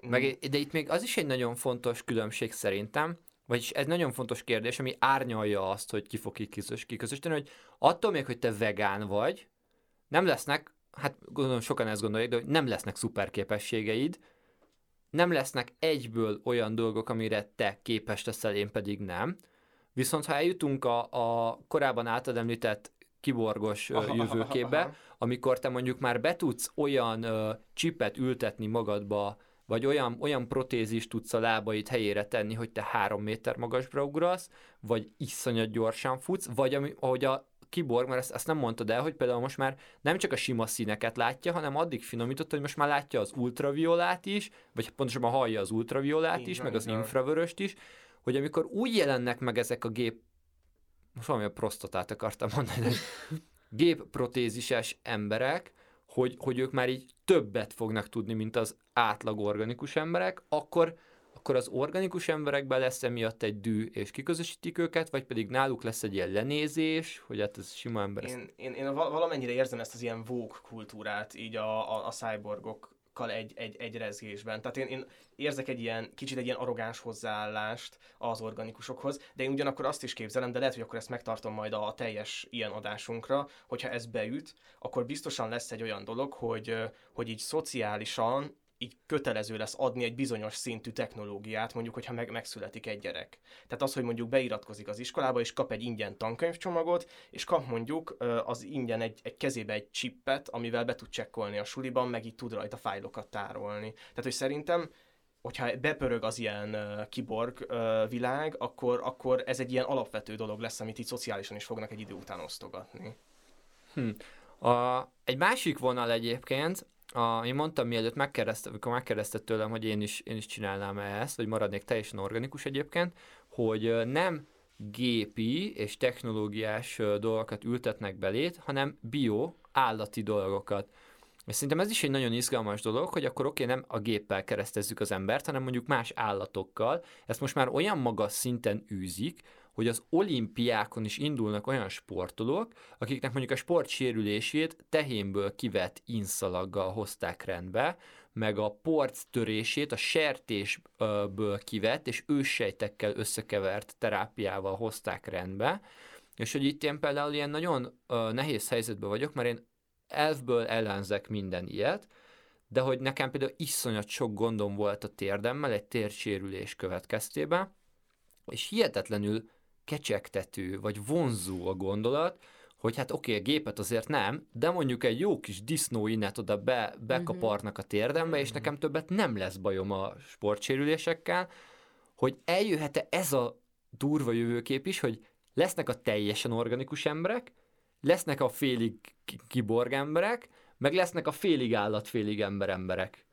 S2: Meg, de itt még az is egy nagyon fontos különbség szerintem, vagyis ez nagyon fontos kérdés, ami árnyalja azt, hogy ki fog kiközösíteni, hogy attól még, hogy te vegán vagy, nem lesznek, hát gondolom sokan ezt gondolják, de hogy nem lesznek szuperképességeid, nem lesznek egyből olyan dolgok, amire te képes leszel, én pedig nem. Viszont ha eljutunk a, a korábban általad említett kiborgos [LAUGHS] jövőképbe, amikor te mondjuk már be tudsz olyan ö, csipet ültetni magadba, vagy olyan, olyan protézist tudsz a lábaid helyére tenni, hogy te három méter magasra ugrasz, vagy iszonyat gyorsan futsz, vagy ami, ahogy a kiborg, mert ezt, ezt nem mondtad el, hogy például most már nem csak a sima színeket látja, hanem addig finomított, hogy most már látja az ultraviolát is, vagy pontosabban hallja az ultraviolát is, meg az infravöröst is, hogy amikor úgy jelennek meg ezek a gép, most valami a prostatát akartam mondani, de [LAUGHS] gépprotézises emberek, hogy, hogy ők már így többet fognak tudni, mint az átlag organikus emberek, akkor akkor az organikus emberekben lesz emiatt egy dű, és kiközösítik őket, vagy pedig náluk lesz egy ilyen lenézés, hogy hát ez sima ember.
S3: Én, én, én valamennyire érzem ezt az ilyen vók kultúrát így a, a, a cyborgok egy, egy, egy rezgésben. Tehát én, én érzek egy ilyen, kicsit egy ilyen arrogáns hozzáállást az organikusokhoz, de én ugyanakkor azt is képzelem, de lehet, hogy akkor ezt megtartom majd a, teljes ilyen adásunkra, hogyha ez beüt, akkor biztosan lesz egy olyan dolog, hogy, hogy így szociálisan így kötelező lesz adni egy bizonyos szintű technológiát, mondjuk, hogyha meg, megszületik egy gyerek. Tehát az, hogy mondjuk beiratkozik az iskolába, és kap egy ingyen tankönyvcsomagot, és kap mondjuk az ingyen egy, egy kezébe egy csippet, amivel be tud csekkolni a suliban, meg így tud rajta fájlokat tárolni. Tehát, hogy szerintem hogyha bepörög az ilyen uh, kiborg uh, világ, akkor, akkor ez egy ilyen alapvető dolog lesz, amit így szociálisan is fognak egy idő után osztogatni.
S2: Hm. A, egy másik vonal egyébként, a, én mondtam mielőtt megkérdezte, amikor megkérdezte tőlem, hogy én is, én is csinálnám ezt, vagy maradnék teljesen organikus egyébként, hogy nem gépi és technológiás dolgokat ültetnek belét, hanem bio, állati dolgokat. És szerintem ez is egy nagyon izgalmas dolog, hogy akkor oké, okay, nem a géppel keresztezzük az embert, hanem mondjuk más állatokkal. Ezt most már olyan magas szinten űzik, hogy az olimpiákon is indulnak olyan sportolók, akiknek mondjuk a sport sérülését tehénből kivett inszalaggal hozták rendbe, meg a porc törését a sertésből kivett és őssejtekkel összekevert terápiával hozták rendbe, és hogy itt én például ilyen nagyon nehéz helyzetben vagyok, mert én elfből ellenzek minden ilyet, de hogy nekem például iszonyat sok gondom volt a térdemmel egy térsérülés következtében, és hihetetlenül kecsegtető, vagy vonzó a gondolat, hogy hát oké, okay, a gépet azért nem, de mondjuk egy jó kis disznóinet oda be, bekaparnak a térdembe, és nekem többet nem lesz bajom a sportsérülésekkel, hogy eljöhet-e ez a durva jövőkép is, hogy lesznek a teljesen organikus emberek, lesznek a félig kiborg emberek, meg lesznek a félig állat, félig ember emberek.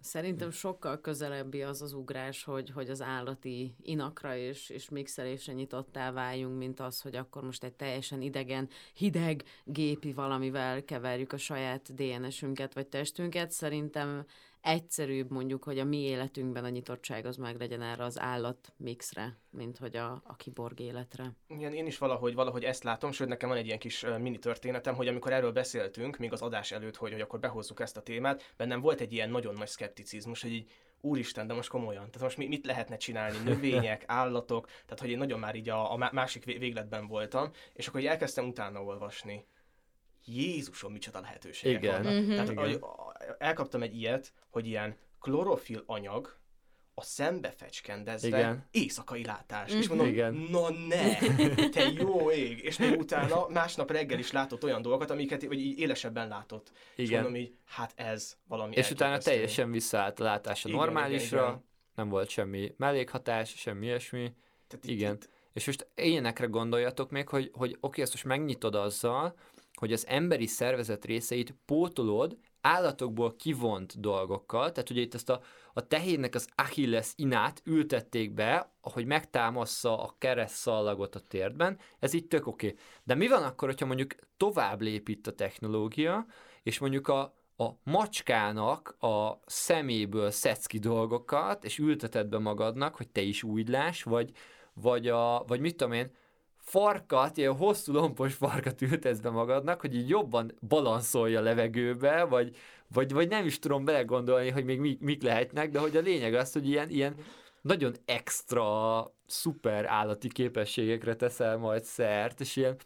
S1: Szerintem sokkal közelebbi az az ugrás, hogy, hogy az állati inakra és, és mixelésre nyitottá váljunk, mint az, hogy akkor most egy teljesen idegen, hideg, gépi valamivel keverjük a saját DNS-ünket vagy testünket. Szerintem egyszerűbb mondjuk, hogy a mi életünkben a nyitottság az meg legyen erre az állat mixre, mint hogy a, a kiborg életre.
S3: Igen, én is valahogy, valahogy ezt látom, sőt nekem van egy ilyen kis mini történetem, hogy amikor erről beszéltünk, még az adás előtt, hogy, hogy akkor behozzuk ezt a témát, bennem volt egy ilyen nagyon nagy szkepticizmus, hogy így úristen, de most komolyan, tehát most mit lehetne csinálni, növények, [LAUGHS] állatok, tehát hogy én nagyon már így a, a másik végletben voltam, és akkor így elkezdtem utána olvasni. Jézusom, micsoda lehetőségek
S2: Igen.
S3: vannak.
S1: Mhm.
S3: Tehát
S2: Igen.
S3: elkaptam egy ilyet, hogy ilyen klorofil anyag a szembe fecskendezve
S2: Igen.
S3: éjszakai látás.
S1: Mhm.
S3: És mondom,
S2: Igen.
S3: na ne, [LAUGHS] te jó ég. És még utána másnap reggel is látott olyan dolgokat, amiket vagy így élesebben látott. És
S2: Igen.
S3: mondom így, hát ez valami
S2: És utána teljesen visszaállt a látás a
S3: Igen,
S2: normálisra,
S3: igen, igen.
S2: nem volt semmi mellékhatás, semmi ilyesmi.
S3: Tehát itt-
S2: Igen.
S3: itt-
S2: És most ilyenekre gondoljatok még, hogy, hogy oké, ezt most megnyitod azzal, hogy az emberi szervezet részeit pótolod állatokból kivont dolgokkal, tehát ugye itt ezt a, a tehénnek az Achilles inát ültették be, ahogy megtámassza a keresztszallagot a térdben, ez így tök oké. De mi van akkor, hogyha mondjuk tovább lép itt a technológia, és mondjuk a, a macskának a szeméből szedsz ki dolgokat, és ülteted be magadnak, hogy te is úgy láss, vagy, vagy, a, vagy mit tudom én, farkat, ilyen hosszú lompos farkat ültetsz be magadnak, hogy így jobban balanszolj a levegőbe, vagy, vagy, vagy nem is tudom belegondolni, hogy még mik, mik lehetnek, de hogy a lényeg az, hogy ilyen, ilyen nagyon extra, szuper állati képességekre teszel majd szert, és ilyen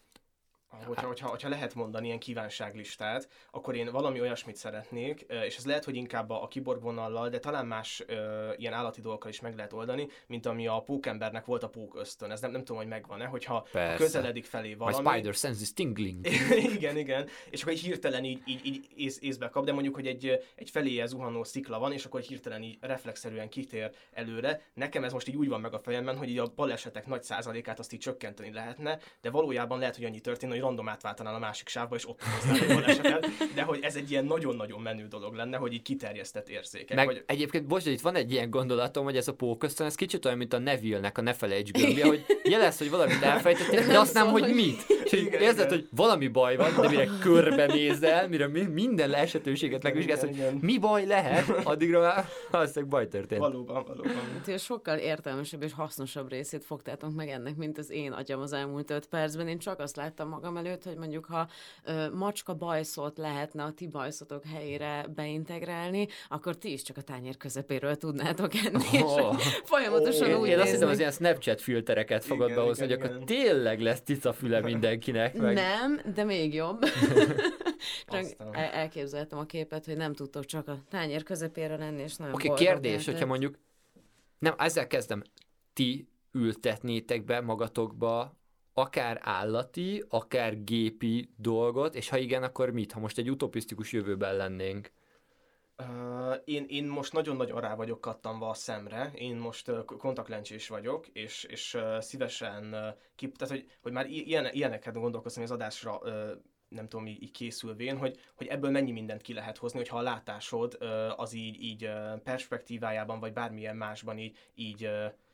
S3: Hogyha, hogyha, hogyha lehet mondani ilyen kívánságlistát, akkor én valami olyasmit szeretnék, és ez lehet, hogy inkább a, a kiborg vonallal, de talán más ö, ilyen állati dolgokkal is meg lehet oldani, mint ami a pókembernek volt a pók ösztön. Ez nem, nem tudom, hogy megvan-e, hogyha
S2: Persze.
S3: közeledik felé
S2: my
S3: valami.
S2: spider sense is tingling. [LAUGHS]
S3: igen, igen. És akkor egy hirtelen így, így, így ész, észbe kap, de mondjuk, hogy egy, egy feléje zuhanó szikla van, és akkor hirtelen így reflexzerűen kitér előre. Nekem ez most így úgy van meg a fejemben, hogy így a balesetek nagy százalékát azt így csökkenteni lehetne, de valójában lehet, hogy annyi történne, hogy random átváltanál a másik sávba, és ott egy balesetet, de hogy ez egy ilyen nagyon-nagyon menő dolog lenne, hogy így kiterjesztett érzékek.
S2: Meg
S3: vagy...
S2: egyébként, bocs, itt van egy ilyen gondolatom, hogy ez a pókösztön, ez kicsit olyan, mint a Neville-nek a ne felejts gömbje, hogy jelez, hogy valamit elfejtettél, de azt nem, hogy
S1: hogy
S2: mit. És így
S3: Igen,
S2: érzed,
S3: igen.
S2: hogy valami baj van, de mire körbenézel, mire mi- minden esetőséget megvizsgálsz, hogy
S3: igen.
S2: mi baj lehet, addigra már valószínűleg baj történt.
S3: Valóban, valóban.
S1: Úgyhogy sokkal értelmesebb és hasznosabb részét fogtátok meg ennek, mint az én agyam az elmúlt öt percben. Én csak azt láttam magam előtt, hogy mondjuk ha ö, macska bajszot lehetne a ti bajszotok helyére beintegrálni, akkor ti is csak a tányér közepéről tudnátok enni, és
S2: Oh.
S1: hogy folyamatosan
S2: Én,
S1: úgy
S2: én azt hiszem, az ilyen Snapchat filtereket fogod
S3: Igen,
S2: behozni,
S3: igen,
S2: hogy akkor tényleg lesz cicafüle mindenkinek. Meg...
S1: Nem, de még jobb. [LAUGHS] Csak elképzeltem a képet, hogy nem tudtok csak a tányér közepére lenni, és nagyon
S2: Oké,
S1: boldog
S2: kérdés,
S1: lehetett.
S2: hogyha mondjuk, nem, ezzel kezdem, ti ültetnétek be magatokba akár állati, akár gépi dolgot, és ha igen, akkor mit? Ha most egy utopisztikus jövőben lennénk.
S3: Én, én most nagyon-nagyon rá vagyok kattanva a szemre, én most kontaktlencsés vagyok, és, és szívesen, kip, tehát hogy, hogy már ilyen, ilyeneket gondolkoztam az adásra nem tudom, így, így készülvén, hogy, hogy ebből mennyi mindent ki lehet hozni, hogyha a látásod az így, így perspektívájában, vagy bármilyen másban így, így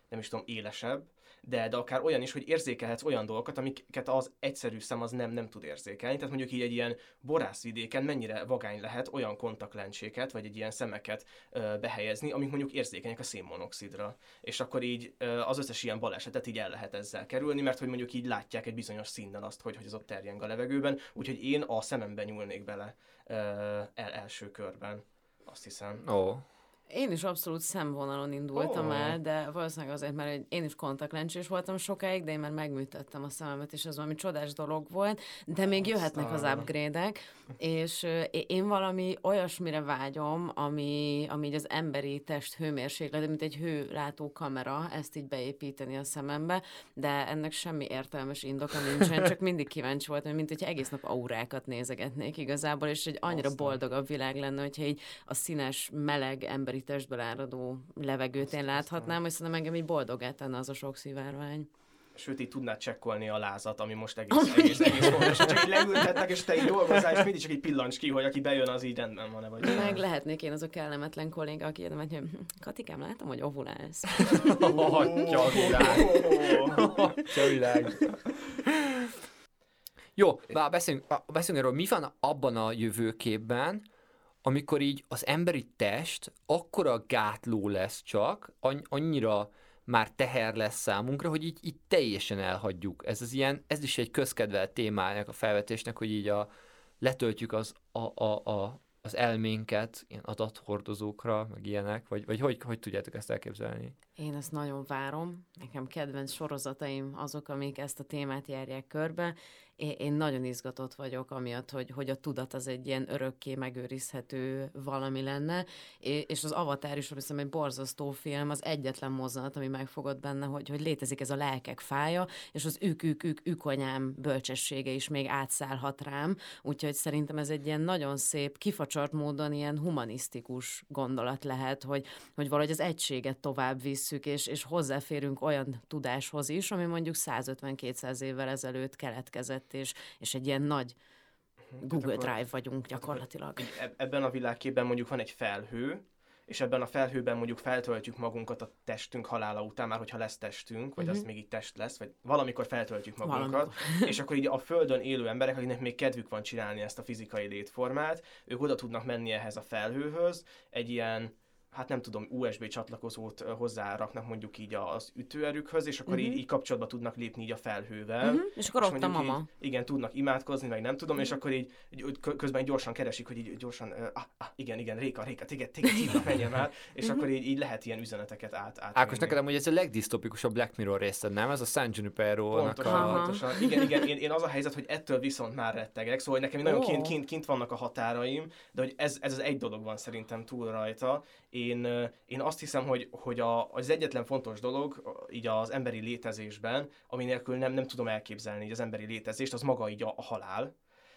S3: nem is tudom, élesebb, de, de akár olyan is, hogy érzékelhetsz olyan dolgokat, amiket az egyszerű szem az nem, nem tud érzékelni. Tehát mondjuk így egy ilyen borászvidéken mennyire vagány lehet olyan kontaktlencséket, vagy egy ilyen szemeket ö, behelyezni, amik mondjuk érzékenyek a szénmonoxidra. És akkor így ö, az összes ilyen balesetet így el lehet ezzel kerülni, mert hogy mondjuk így látják egy bizonyos színnel azt, hogy, hogy az ott terjeng a levegőben, úgyhogy én a szememben nyúlnék bele ö, el, első körben. Azt hiszem.
S2: Ó. Oh.
S1: Én is abszolút szemvonalon indultam oh. el, de valószínűleg azért, mert én is kontaktlencsés voltam sokáig, de én már megműtettem a szememet, és ez valami csodás dolog volt, de még Aztán. jöhetnek az upgrade-ek, és én valami olyasmire vágyom, ami, ami így az emberi test hőmérséklet, mint egy hőlátó kamera, ezt így beépíteni a szemembe, de ennek semmi értelmes indoka nincsen, csak mindig kíváncsi voltam, mint hogyha egész nap aurákat nézegetnék igazából, és egy annyira Aztán. boldogabb világ lenne, hogyha így a színes, meleg emberi emberi testből áradó levegőt én láthatnám, és szerintem engem így boldogát tenne az a sok szivárvány.
S3: Sőt, így tudnád csekkolni a lázat, ami most egész, egész, egész fontos. Csak így leültetnek, és te így dolgozál, és mindig csak egy pillancs ki, hogy aki bejön, az így rendben van-e vagy.
S1: Meg lehetnék én az a kellemetlen kolléga, aki jön, hogy Katikám, látom, hogy ovulálsz.
S2: Atya világ. Atya világ. Jó, beszéljünk, beszéljünk erről, mi van abban a jövőképben, amikor így az emberi test akkora gátló lesz csak, annyira már teher lesz számunkra, hogy így, így teljesen elhagyjuk. Ez az ilyen, ez is egy közkedvelt témának a felvetésnek, hogy így a, letöltjük az, a, a, a, az elménket ilyen adathordozókra, meg ilyenek, vagy, vagy hogy, hogy tudjátok ezt elképzelni?
S1: Én ezt nagyon várom. Nekem kedvenc sorozataim azok, amik ezt a témát járják körbe, én nagyon izgatott vagyok, amiatt, hogy, hogy a tudat az egy ilyen örökké megőrizhető valami lenne, és az Avatar is hiszem egy borzasztó film, az egyetlen mozzanat, ami megfogott benne, hogy, hogy létezik ez a lelkek fája, és az ők, ők, ők, ükonyám bölcsessége is még átszállhat rám, úgyhogy szerintem ez egy ilyen nagyon szép, kifacsart módon ilyen humanisztikus gondolat lehet, hogy, hogy valahogy az egységet tovább visszük, és, és hozzáférünk olyan tudáshoz is, ami mondjuk 150-200 évvel ezelőtt keletkezett és, és egy ilyen nagy Google akkor, Drive vagyunk gyakorlatilag.
S3: Ebben a világképben mondjuk van egy felhő, és ebben a felhőben mondjuk feltöltjük magunkat a testünk halála után, már hogyha lesz testünk, vagy uh-huh. az még így test lesz, vagy valamikor feltöltjük magunkat, valamikor. [LAUGHS] és akkor így a Földön élő emberek, akiknek még kedvük van csinálni ezt a fizikai létformát, ők oda tudnak menni ehhez a felhőhöz, egy ilyen hát nem tudom, USB csatlakozót hozzáraknak mondjuk így az ütőerükhöz, és akkor uh-huh. így, mhm. így kapcsolatba tudnak lépni így a felhővel. Uh-huh.
S1: És akkor és ott a mama.
S3: Így, igen, tudnak imádkozni, meg nem tudom, uh-huh. és akkor így, így közben gyorsan keresik, hogy így gyorsan, ah, ah igen, igen, Réka, Réka, téged, téged hívnak, [LAUGHS] menjen már, és uh-huh. akkor így, így lehet ilyen üzeneteket át. át
S2: Ákos, neked amúgy ez a legdisztopikusabb Black Mirror része, nem? Ez a San junipero
S3: pontosan, a... pontosan. Igen, igen, én, én, az a helyzet, hogy ettől viszont már rettegek, szóval nekem nagyon oh. kint, kint, kint vannak a határaim, de hogy ez, ez az egy dolog van szerintem túl rajta. Én, én azt hiszem, hogy, hogy a, az egyetlen fontos dolog így az emberi létezésben, ami nélkül nem, nem tudom elképzelni így az emberi létezést, az maga így a, a halál.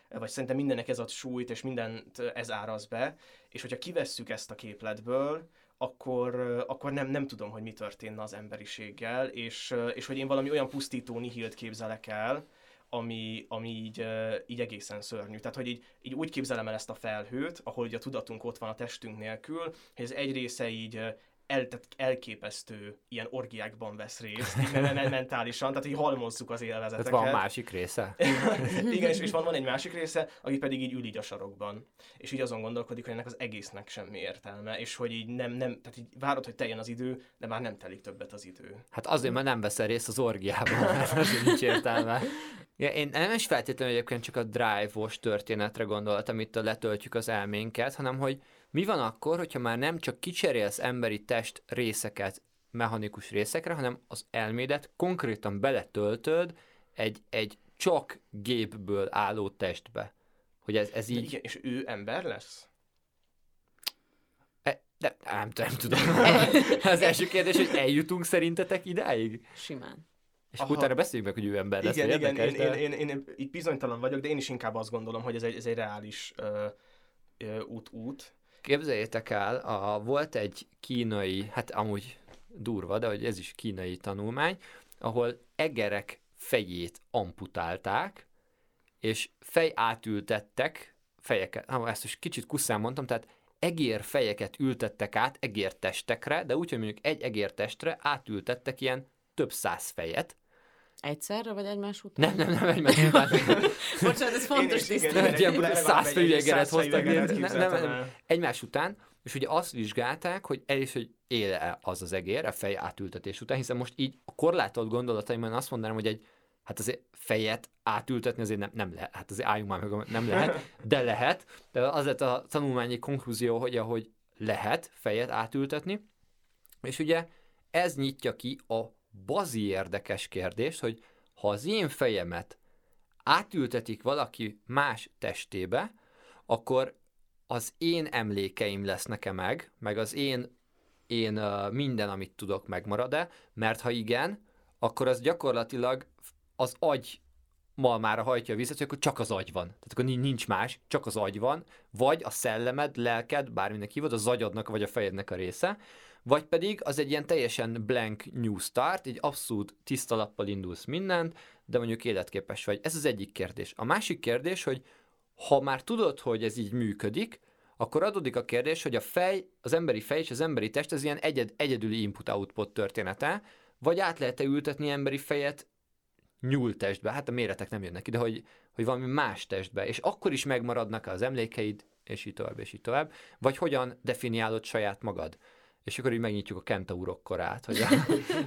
S3: Vagy szerintem mindennek ez ad súlyt, és mindent ez áraz be, és hogyha kivesszük ezt a képletből, akkor, akkor nem, nem tudom, hogy mi történne az emberiséggel, és, és hogy én valami olyan pusztító nihilt képzelek el, ami, ami így, így egészen szörnyű. Tehát, hogy így, így úgy képzelem el ezt a felhőt, ahol ugye a tudatunk ott van a testünk nélkül, hogy ez egy része így el, tehát elképesztő ilyen orgiákban vesz részt, [LAUGHS] mentálisan, tehát hogy halmozzuk az élvezeteket.
S2: Tehát van másik része? [LAUGHS]
S3: Igen, és, és van, van egy másik része, aki pedig így ül így a sarokban, és így azon gondolkodik, hogy ennek az egésznek semmi értelme, és hogy így nem, nem tehát így várod, hogy teljen az idő, de már nem telik többet az idő.
S2: Hát azért, mert nem veszel részt az orgiában, [LAUGHS] mert azért nincs értelme. Ja, én nem is feltétlenül egyébként csak a drive-os történetre gondoltam, itt a letöltjük az elménket, hanem hogy mi van akkor, hogyha már nem csak kicserélsz emberi test részeket mechanikus részekre, hanem az elmédet konkrétan beletöltöd egy, egy csak gépből álló testbe. Hogy ez, ez így...
S3: igen, és ő ember lesz?
S2: E, de nem, nem tudom. [LAUGHS] az első kérdés, hogy eljutunk szerintetek idáig?
S1: Simán.
S2: És Aha. utána beszéljünk meg, hogy ő ember lesz.
S3: Igen, igen, érdekes, én, de... én, én, én, így bizonytalan vagyok, de én is inkább azt gondolom, hogy ez egy, ez egy reális uh, uh, út, út
S2: Képzeljétek el, a, volt egy kínai, hát amúgy durva, de hogy ez is kínai tanulmány, ahol egerek fejét amputálták, és fej átültettek fejeket, hát ezt is kicsit kuszán mondtam, tehát egér fejeket ültettek át egértestekre, de úgy, hogy mondjuk egy egértestre átültettek ilyen több száz fejet,
S1: Egyszerre, vagy egymás után?
S2: nem, nem, nem, egymás után. [LAUGHS]
S1: Bocsánat, ez fontos
S2: egy ilyen száz
S3: egy-
S2: főjegeret hoztak, nem, nem, egymás után, és ugye azt vizsgálták, hogy el is, hogy éle az az egér a fej átültetés után, hiszen most így a korlátolt gondolataimban azt mondanám, hogy egy hát azért fejet átültetni azért nem, nem lehet, hát azért álljunk már meg, nem lehet, de lehet, de az lett a tanulmányi konklúzió, hogy ahogy lehet fejet átültetni, és ugye ez nyitja ki a bazi érdekes kérdést, hogy ha az én fejemet átültetik valaki más testébe, akkor az én emlékeim lesznek-e meg, meg az én, én minden, amit tudok, megmarad-e, mert ha igen, akkor az gyakorlatilag az agy malmára hajtja vissza, hogy akkor csak az agy van. Tehát akkor nincs más, csak az agy van, vagy a szellemed, lelked, bárminek hívod, az agyadnak vagy a fejednek a része, vagy pedig az egy ilyen teljesen blank new start, egy abszolút tiszta lappal indulsz mindent, de mondjuk életképes vagy. Ez az egyik kérdés. A másik kérdés, hogy ha már tudod, hogy ez így működik, akkor adódik a kérdés, hogy a fej, az emberi fej és az emberi test az ilyen egyed, egyedüli input-output története, vagy át lehet-e ültetni emberi fejet nyúl testbe, hát a méretek nem jönnek ide, hogy, hogy valami más testbe, és akkor is megmaradnak az emlékeid, és így tovább, és így tovább, vagy hogyan definiálod saját magad. És akkor így megnyitjuk a kentaurok korát, hogy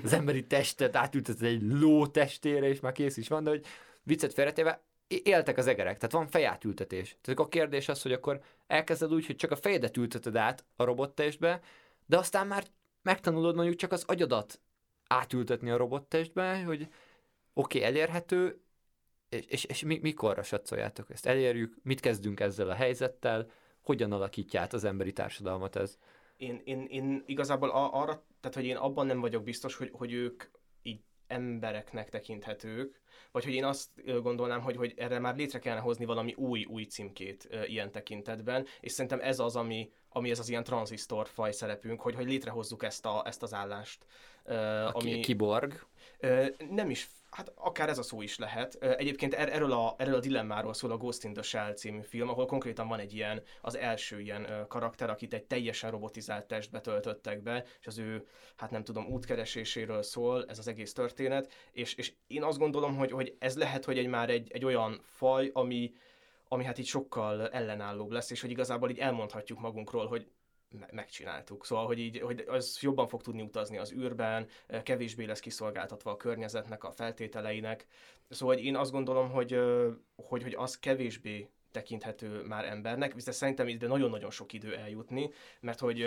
S2: az emberi testet átülteted egy ló testére, és már kész is van, de hogy viccet félretéve, éltek az egerek, tehát van fejátültetés. Tehát a kérdés az, hogy akkor elkezded úgy, hogy csak a fejedet ülteted át a robottestbe, de aztán már megtanulod mondjuk csak az agyadat átültetni a robottestbe, hogy oké, okay, elérhető, és, és, és mi, mikorra satszoljátok ezt? Elérjük, mit kezdünk ezzel a helyzettel, hogyan alakítja át az emberi társadalmat ez?
S3: Én, én, én igazából arra, tehát hogy én abban nem vagyok biztos, hogy, hogy ők így embereknek tekinthetők, vagy hogy én azt gondolnám, hogy, hogy erre már létre kellene hozni valami új, új címkét ö, ilyen tekintetben, és szerintem ez az, ami, ami ez az ilyen tranzisztor faj szerepünk, hogy, hogy létrehozzuk ezt, a, ezt az állást. Ö,
S2: A
S3: ami,
S2: ami... kiborg.
S3: Ö, nem is, hát akár ez a szó is lehet. Egyébként er, erről, a, erről a dilemmáról szól a Ghost in the Shell című film, ahol konkrétan van egy ilyen, az első ilyen karakter, akit egy teljesen robotizált testbe töltöttek be, és az ő, hát nem tudom, útkereséséről szól ez az egész történet, és, és én azt gondolom, hogy, hogy ez lehet, hogy egy már egy, egy olyan faj, ami, ami hát így sokkal ellenállóbb lesz, és hogy igazából így elmondhatjuk magunkról, hogy megcsináltuk. Szóval, hogy így, hogy az jobban fog tudni utazni az űrben, eh, kevésbé lesz kiszolgáltatva a környezetnek, a feltételeinek. Szóval, hogy én azt gondolom, hogy, hogy, hogy az kevésbé tekinthető már embernek, viszont szerintem ide nagyon-nagyon sok idő eljutni, mert hogy,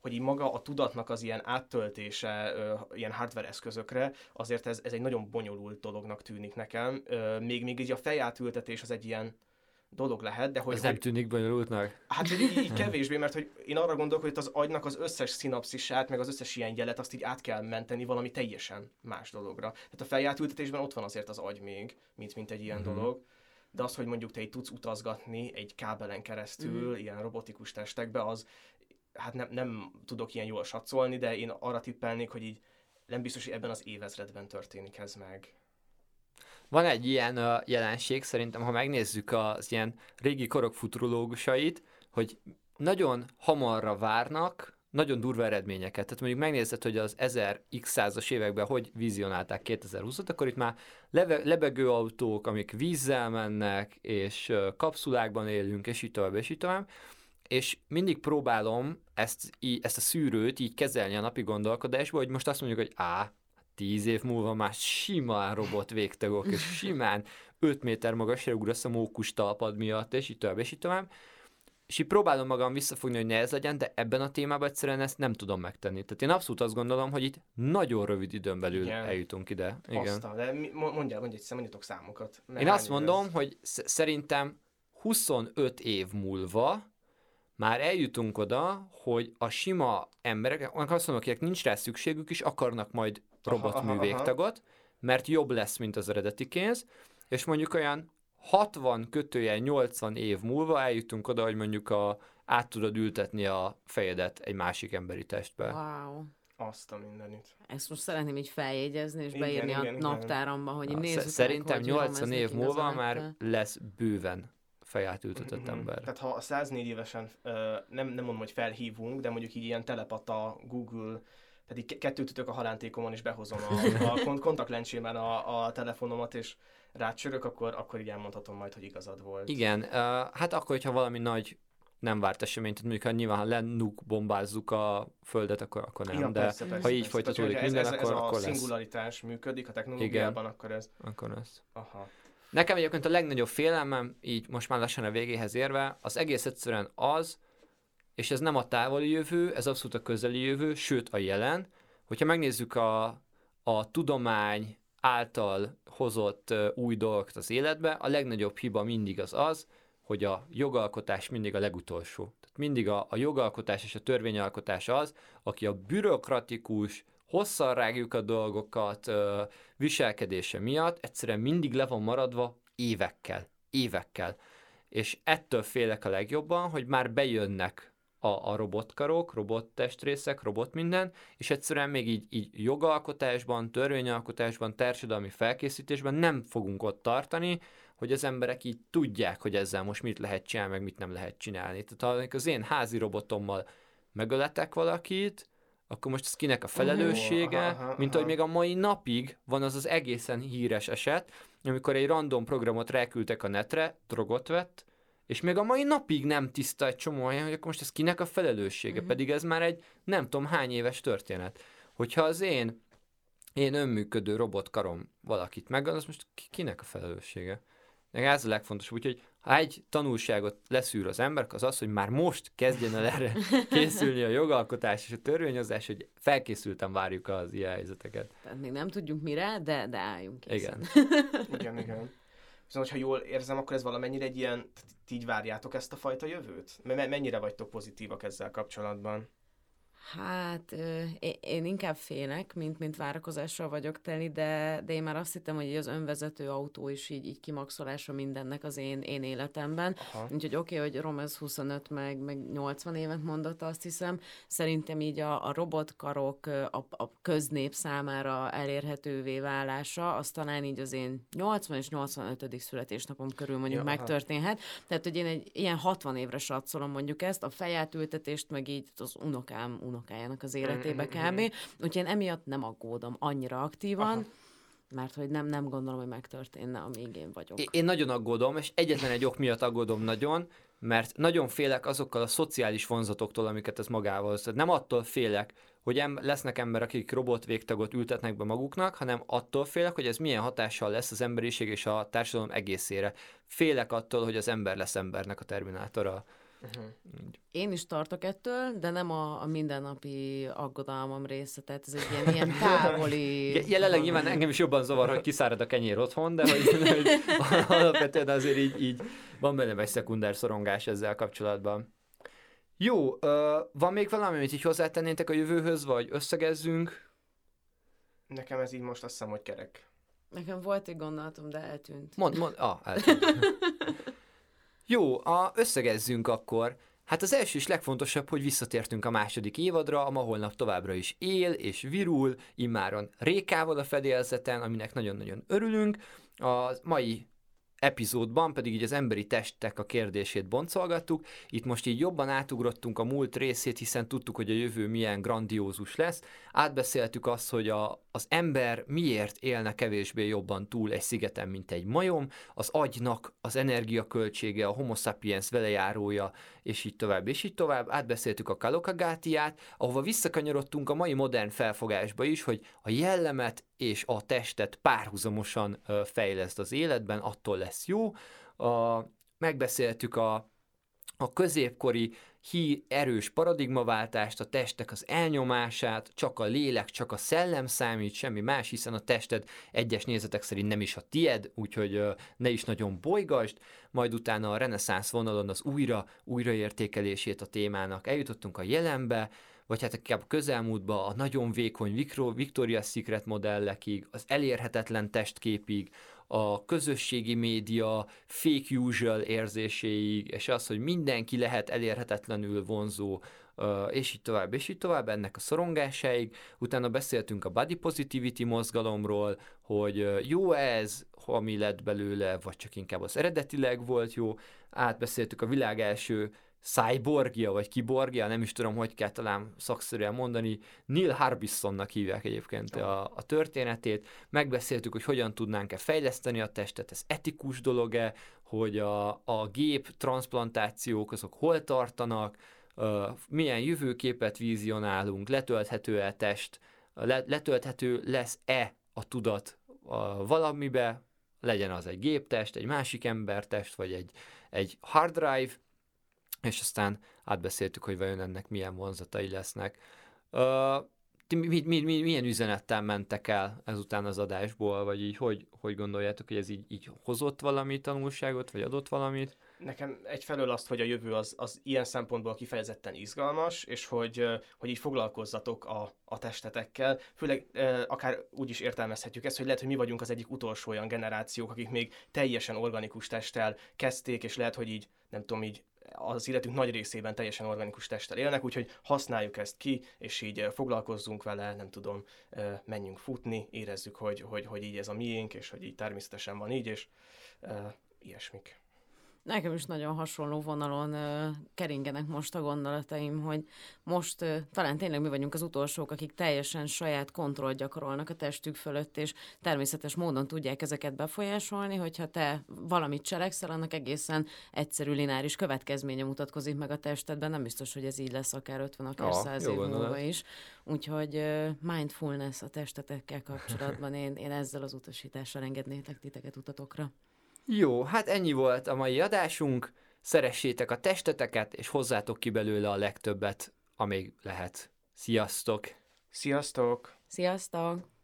S3: hogy így maga a tudatnak az ilyen áttöltése ilyen hardware eszközökre, azért ez, ez egy nagyon bonyolult dolognak tűnik nekem. Még, még így a fejátültetés az egy ilyen dolog lehet, de hogy,
S2: Ez
S3: hogy
S2: nem tűnik bonyolultnak?
S3: Hát hogy így, így [LAUGHS] kevésbé, mert hogy én arra gondolok, hogy itt az agynak az összes szinapszisát, meg az összes ilyen jelet, azt így át kell menteni valami teljesen más dologra. Tehát a feljátültetésben ott van azért az agy még, mint, mint egy ilyen
S2: Mhm.
S3: dolog. De az, hogy mondjuk te így tudsz utazgatni egy kábelen keresztül, ilyen robotikus testekbe, az hát nem, nem tudok ilyen jól satszolni, de én arra tippelnék, hogy így nem biztos, hogy ebben az évezredben történik ez meg.
S2: Van egy ilyen jelenség, szerintem, ha megnézzük az ilyen régi korok futurológusait, hogy nagyon hamarra várnak nagyon durva eredményeket. Tehát mondjuk megnézed, hogy az 1000x években hogy vizionálták 2020-at, akkor itt már leve, lebegő autók, amik vízzel mennek, és kapszulákban élünk, és így tovább, és így tovább. És mindig próbálom ezt, ezt a szűrőt így kezelni a napi gondolkodásba, hogy most azt mondjuk, hogy á, tíz év múlva már simán robot végtagok, és simán 5 méter magasra ugrasz a mókus talpad miatt, és így tovább, és így tovább. És így próbálom magam visszafogni, hogy ne ez legyen, de ebben a témában egyszerűen ezt nem tudom megtenni. Tehát én abszolút azt gondolom, hogy itt nagyon rövid időn belül
S3: Igen.
S2: eljutunk ide. Igen.
S3: Aztán, de mondjál, mondj egyszer, mondjatok számokat.
S2: Én azt mondom,
S3: ez?
S2: hogy sz- szerintem 25 év múlva már eljutunk oda, hogy a sima emberek, azt mondom, akik nincs rá szükségük is, akarnak majd robotmű végtagot, mert jobb lesz, mint az eredeti kéz, és mondjuk olyan 60 kötőjel 80 év múlva eljutunk oda, hogy mondjuk a át tudod ültetni a fejedet egy másik emberi testbe.
S1: Wow.
S3: Azt a mindenit.
S1: Ezt most szeretném így feljegyezni, és
S3: Igen,
S1: beírni
S3: igen,
S1: a
S3: igen.
S1: naptáramba, hogy
S2: Na,
S1: nézzük
S2: sz- Szerintem
S1: meg, hogy Rom,
S2: 80
S1: ez
S2: év múlva már lesz bőven fejátültetett
S3: Mhm.
S2: ember.
S3: Tehát ha a 104 évesen, nem, nem mondom, hogy felhívunk, de mondjuk így ilyen telepata, Google, ke- kettőt ütök a halántékomon, és behozom a, [LAUGHS] a kont- kontaktlencsében a, a telefonomat, és rácsörök, akkor, akkor így elmondhatom majd, hogy igazad volt.
S2: Igen, uh, hát akkor, hogyha valami nagy nem várt esemény, tehát mondjuk, ha nyilván, ha lennuk bombázzuk a földet, akkor, akkor nem,
S3: Ja,
S2: de
S3: persze, persze,
S2: ha így
S3: persze.
S2: folytatódik
S3: Tehát,
S2: minden,
S3: ez, ez,
S2: akkor,
S3: ez
S2: akkor
S3: a
S2: lesz.
S3: szingularitás működik a technológiában, akkor ez...
S2: Akkor lesz.
S3: Aha.
S2: Nekem egyébként a legnagyobb félelmem, így most már lassan a végéhez érve, az egész egyszerűen az, és ez nem a távoli jövő, ez abszolút a közeli jövő, sőt a jelen, hogyha megnézzük a, a tudomány által hozott új dolgokat az életbe, a legnagyobb hiba mindig az az, hogy a jogalkotás mindig a legutolsó. Tehát mindig a, a jogalkotás és a törvényalkotás az, aki a bürokratikus, hosszan rágjuk a dolgokat ö, viselkedése miatt egyszerűen mindig le van maradva évekkel. Évekkel. És ettől félek a legjobban, hogy már bejönnek a, a robotkarok, robottestrészek, robot minden, és egyszerűen még így, így jogalkotásban, törvényalkotásban, társadalmi felkészítésben nem fogunk ott tartani, hogy az emberek így tudják, hogy ezzel most mit lehet csinálni, meg mit nem lehet csinálni. Tehát ha az én házi robotommal megöletek valakit, akkor most ez kinek a felelőssége,
S3: aha, aha,
S2: mint
S3: aha.
S2: hogy még a mai napig van az az egészen híres eset, amikor egy random programot ráküldtek a netre, drogot vett, és még a mai napig nem tiszta egy csomó helyen, hogy akkor most ez kinek a felelőssége,
S1: Mhm.
S2: pedig ez már egy nem tudom hány éves történet. Hogyha az én, én önműködő robotkarom valakit megöl, az most ki- kinek a felelőssége? Nekem ez a legfontosabb, úgyhogy ha egy tanulságot leszűr az ember, az az, hogy már most kezdjen el erre [LAUGHS] készülni a jogalkotás és a törvényhozás, hogy felkészülten várjuk az ilyen helyzeteket.
S1: Tehát még nem tudjuk mire, de, de álljunk készen.
S2: Igen. [LAUGHS]
S3: Igen, igen. Viszont, hogyha jól érzem, akkor ez valamennyire egy ilyen, így várjátok ezt a fajta jövőt? Me- me- mennyire vagytok pozitívak ezzel kapcsolatban?
S1: Hát én, inkább félek, mint, mint várakozással vagyok teli, de, de én már azt hittem, hogy az önvezető autó is így, így kimaxolása mindennek az én, én életemben.
S3: Aha.
S1: Úgyhogy oké, okay, hogy Romez 25 meg, meg 80 évet mondott, azt hiszem. Szerintem így a, a robotkarok a, a köznép számára elérhetővé válása, az talán így az én 80 és 85. születésnapom körül mondjuk
S3: Ja, aha.
S1: megtörténhet. Tehát, hogy én egy ilyen 60 évre satszolom mondjuk ezt, a fejátültetést, meg így az unokám unokájának az életébe kb. Úgyhogy én emiatt nem aggódom annyira aktívan,
S3: Aha.
S1: Mert hogy nem, nem gondolom, hogy megtörténne, amíg én vagyok.
S2: Én nagyon aggódom, és egyetlen egy ok miatt aggódom nagyon, mert nagyon félek azokkal a szociális vonzatoktól, amiket ez magával hoz. Nem attól félek, hogy em- lesznek emberek, akik robot végtagot ültetnek be maguknak, hanem attól félek, hogy ez milyen hatással lesz az emberiség és a társadalom egészére. Félek attól, hogy az ember lesz embernek a terminátora.
S3: Uh-huh.
S1: Én is tartok ettől, de nem a, a mindennapi aggodalmam része, tehát ez egy ilyen, ilyen [LAUGHS] távoli...
S2: Je- Jelenleg nyilván engem is jobban zavar, hogy kiszárad a kenyér otthon, de hogy, [LAUGHS] hogy alapvetően azért így, így van bennem egy szekundár szorongás ezzel kapcsolatban. Jó, van még valami, amit így hozzátennétek a jövőhöz, vagy összegezzünk?
S3: Nekem ez így most azt hiszem, hogy kerek.
S1: Nekem volt egy gondolatom, de eltűnt.
S2: Mond, mond, ah, eltűnt. [LAUGHS] Jó, a, összegezzünk akkor. Hát az első és legfontosabb, hogy visszatértünk a második évadra, a ma holnap továbbra is él és virul, immáron Rékával a fedélzeten, aminek nagyon-nagyon örülünk. A mai epizódban pedig így az emberi testek a kérdését boncolgattuk. Itt most így jobban átugrottunk a múlt részét, hiszen tudtuk, hogy a jövő milyen grandiózus lesz. Átbeszéltük azt, hogy a, az ember miért élne kevésbé jobban túl egy szigeten, mint egy majom, az agynak az energiaköltsége, a homo sapiens velejárója, és így tovább, és így tovább. Átbeszéltük a kalokagátiát, ahova visszakanyarodtunk a mai modern felfogásba is, hogy a jellemet és a testet párhuzamosan fejleszt az életben, attól lesz jó. A, megbeszéltük a, a középkori hí erős paradigmaváltást, a testek az elnyomását, csak a lélek, csak a szellem számít, semmi más, hiszen a tested egyes nézetek szerint nem is a tied, úgyhogy ne is nagyon bolygasd, majd utána a reneszánsz vonalon az újra, újraértékelését a témának eljutottunk a jelenbe, vagy hát inkább a közelmúltba a nagyon vékony Victoria's Secret modellekig, az elérhetetlen testképig, a közösségi média fake usual érzéséig, és az, hogy mindenki lehet elérhetetlenül vonzó, és így tovább, és így tovább ennek a szorongásáig. Utána beszéltünk a body positivity mozgalomról, hogy jó ez, ami lett belőle, vagy csak inkább az eredetileg volt jó. Átbeszéltük a világ első cyborgia, vagy kiborgia, nem is tudom, hogy kell talán szakszerűen mondani, Neil Harbissonnak hívják egyébként a, a történetét. Megbeszéltük, hogy hogyan tudnánk-e fejleszteni a testet, ez etikus dolog-e, hogy a, a gép transplantációk azok hol tartanak, uh, milyen jövőképet vizionálunk, letölthető-e test, le, letölthető lesz-e a tudat valamibe, legyen az egy géptest, egy másik embertest, vagy egy, egy hard drive, és aztán átbeszéltük, hogy vajon ennek milyen vonzatai lesznek. Uh, ti mi, mi, mi, milyen üzenettel mentek el ezután az adásból, vagy így hogy, hogy gondoljátok, hogy ez így, így hozott valami tanulságot, vagy adott valamit?
S3: Nekem egyfelől azt, hogy a jövő az, az ilyen szempontból kifejezetten izgalmas, és hogy, hogy így foglalkozzatok a, a testetekkel. Főleg akár úgy is értelmezhetjük ezt, hogy lehet, hogy mi vagyunk az egyik utolsó olyan generációk, akik még teljesen organikus testtel kezdték, és lehet, hogy így, nem tudom, így az életünk nagy részében teljesen organikus testtel élnek, úgyhogy használjuk ezt ki, és így foglalkozzunk vele, nem tudom, menjünk futni, érezzük, hogy, hogy, hogy így ez a miénk, és hogy így természetesen van így, és ilyesmik.
S1: Nekem is nagyon hasonló vonalon uh, keringenek most a gondolataim, hogy most uh, talán tényleg mi vagyunk az utolsók, akik teljesen saját kontrollt gyakorolnak a testük fölött, és természetes módon tudják ezeket befolyásolni, hogyha te valamit cselekszel, annak egészen egyszerű lineáris következménye mutatkozik meg a testedben, nem biztos, hogy ez így lesz akár 50, akár 100 év múlva is. Úgyhogy uh, mindfulness a testetekkel kapcsolatban én, én ezzel az utasítással engednétek titeket utatokra.
S2: Jó, hát ennyi volt a mai adásunk. Szeressétek a testeteket, és hozzátok ki belőle a legtöbbet, amíg lehet. Sziasztok!
S3: Sziasztok!
S1: Sziasztok!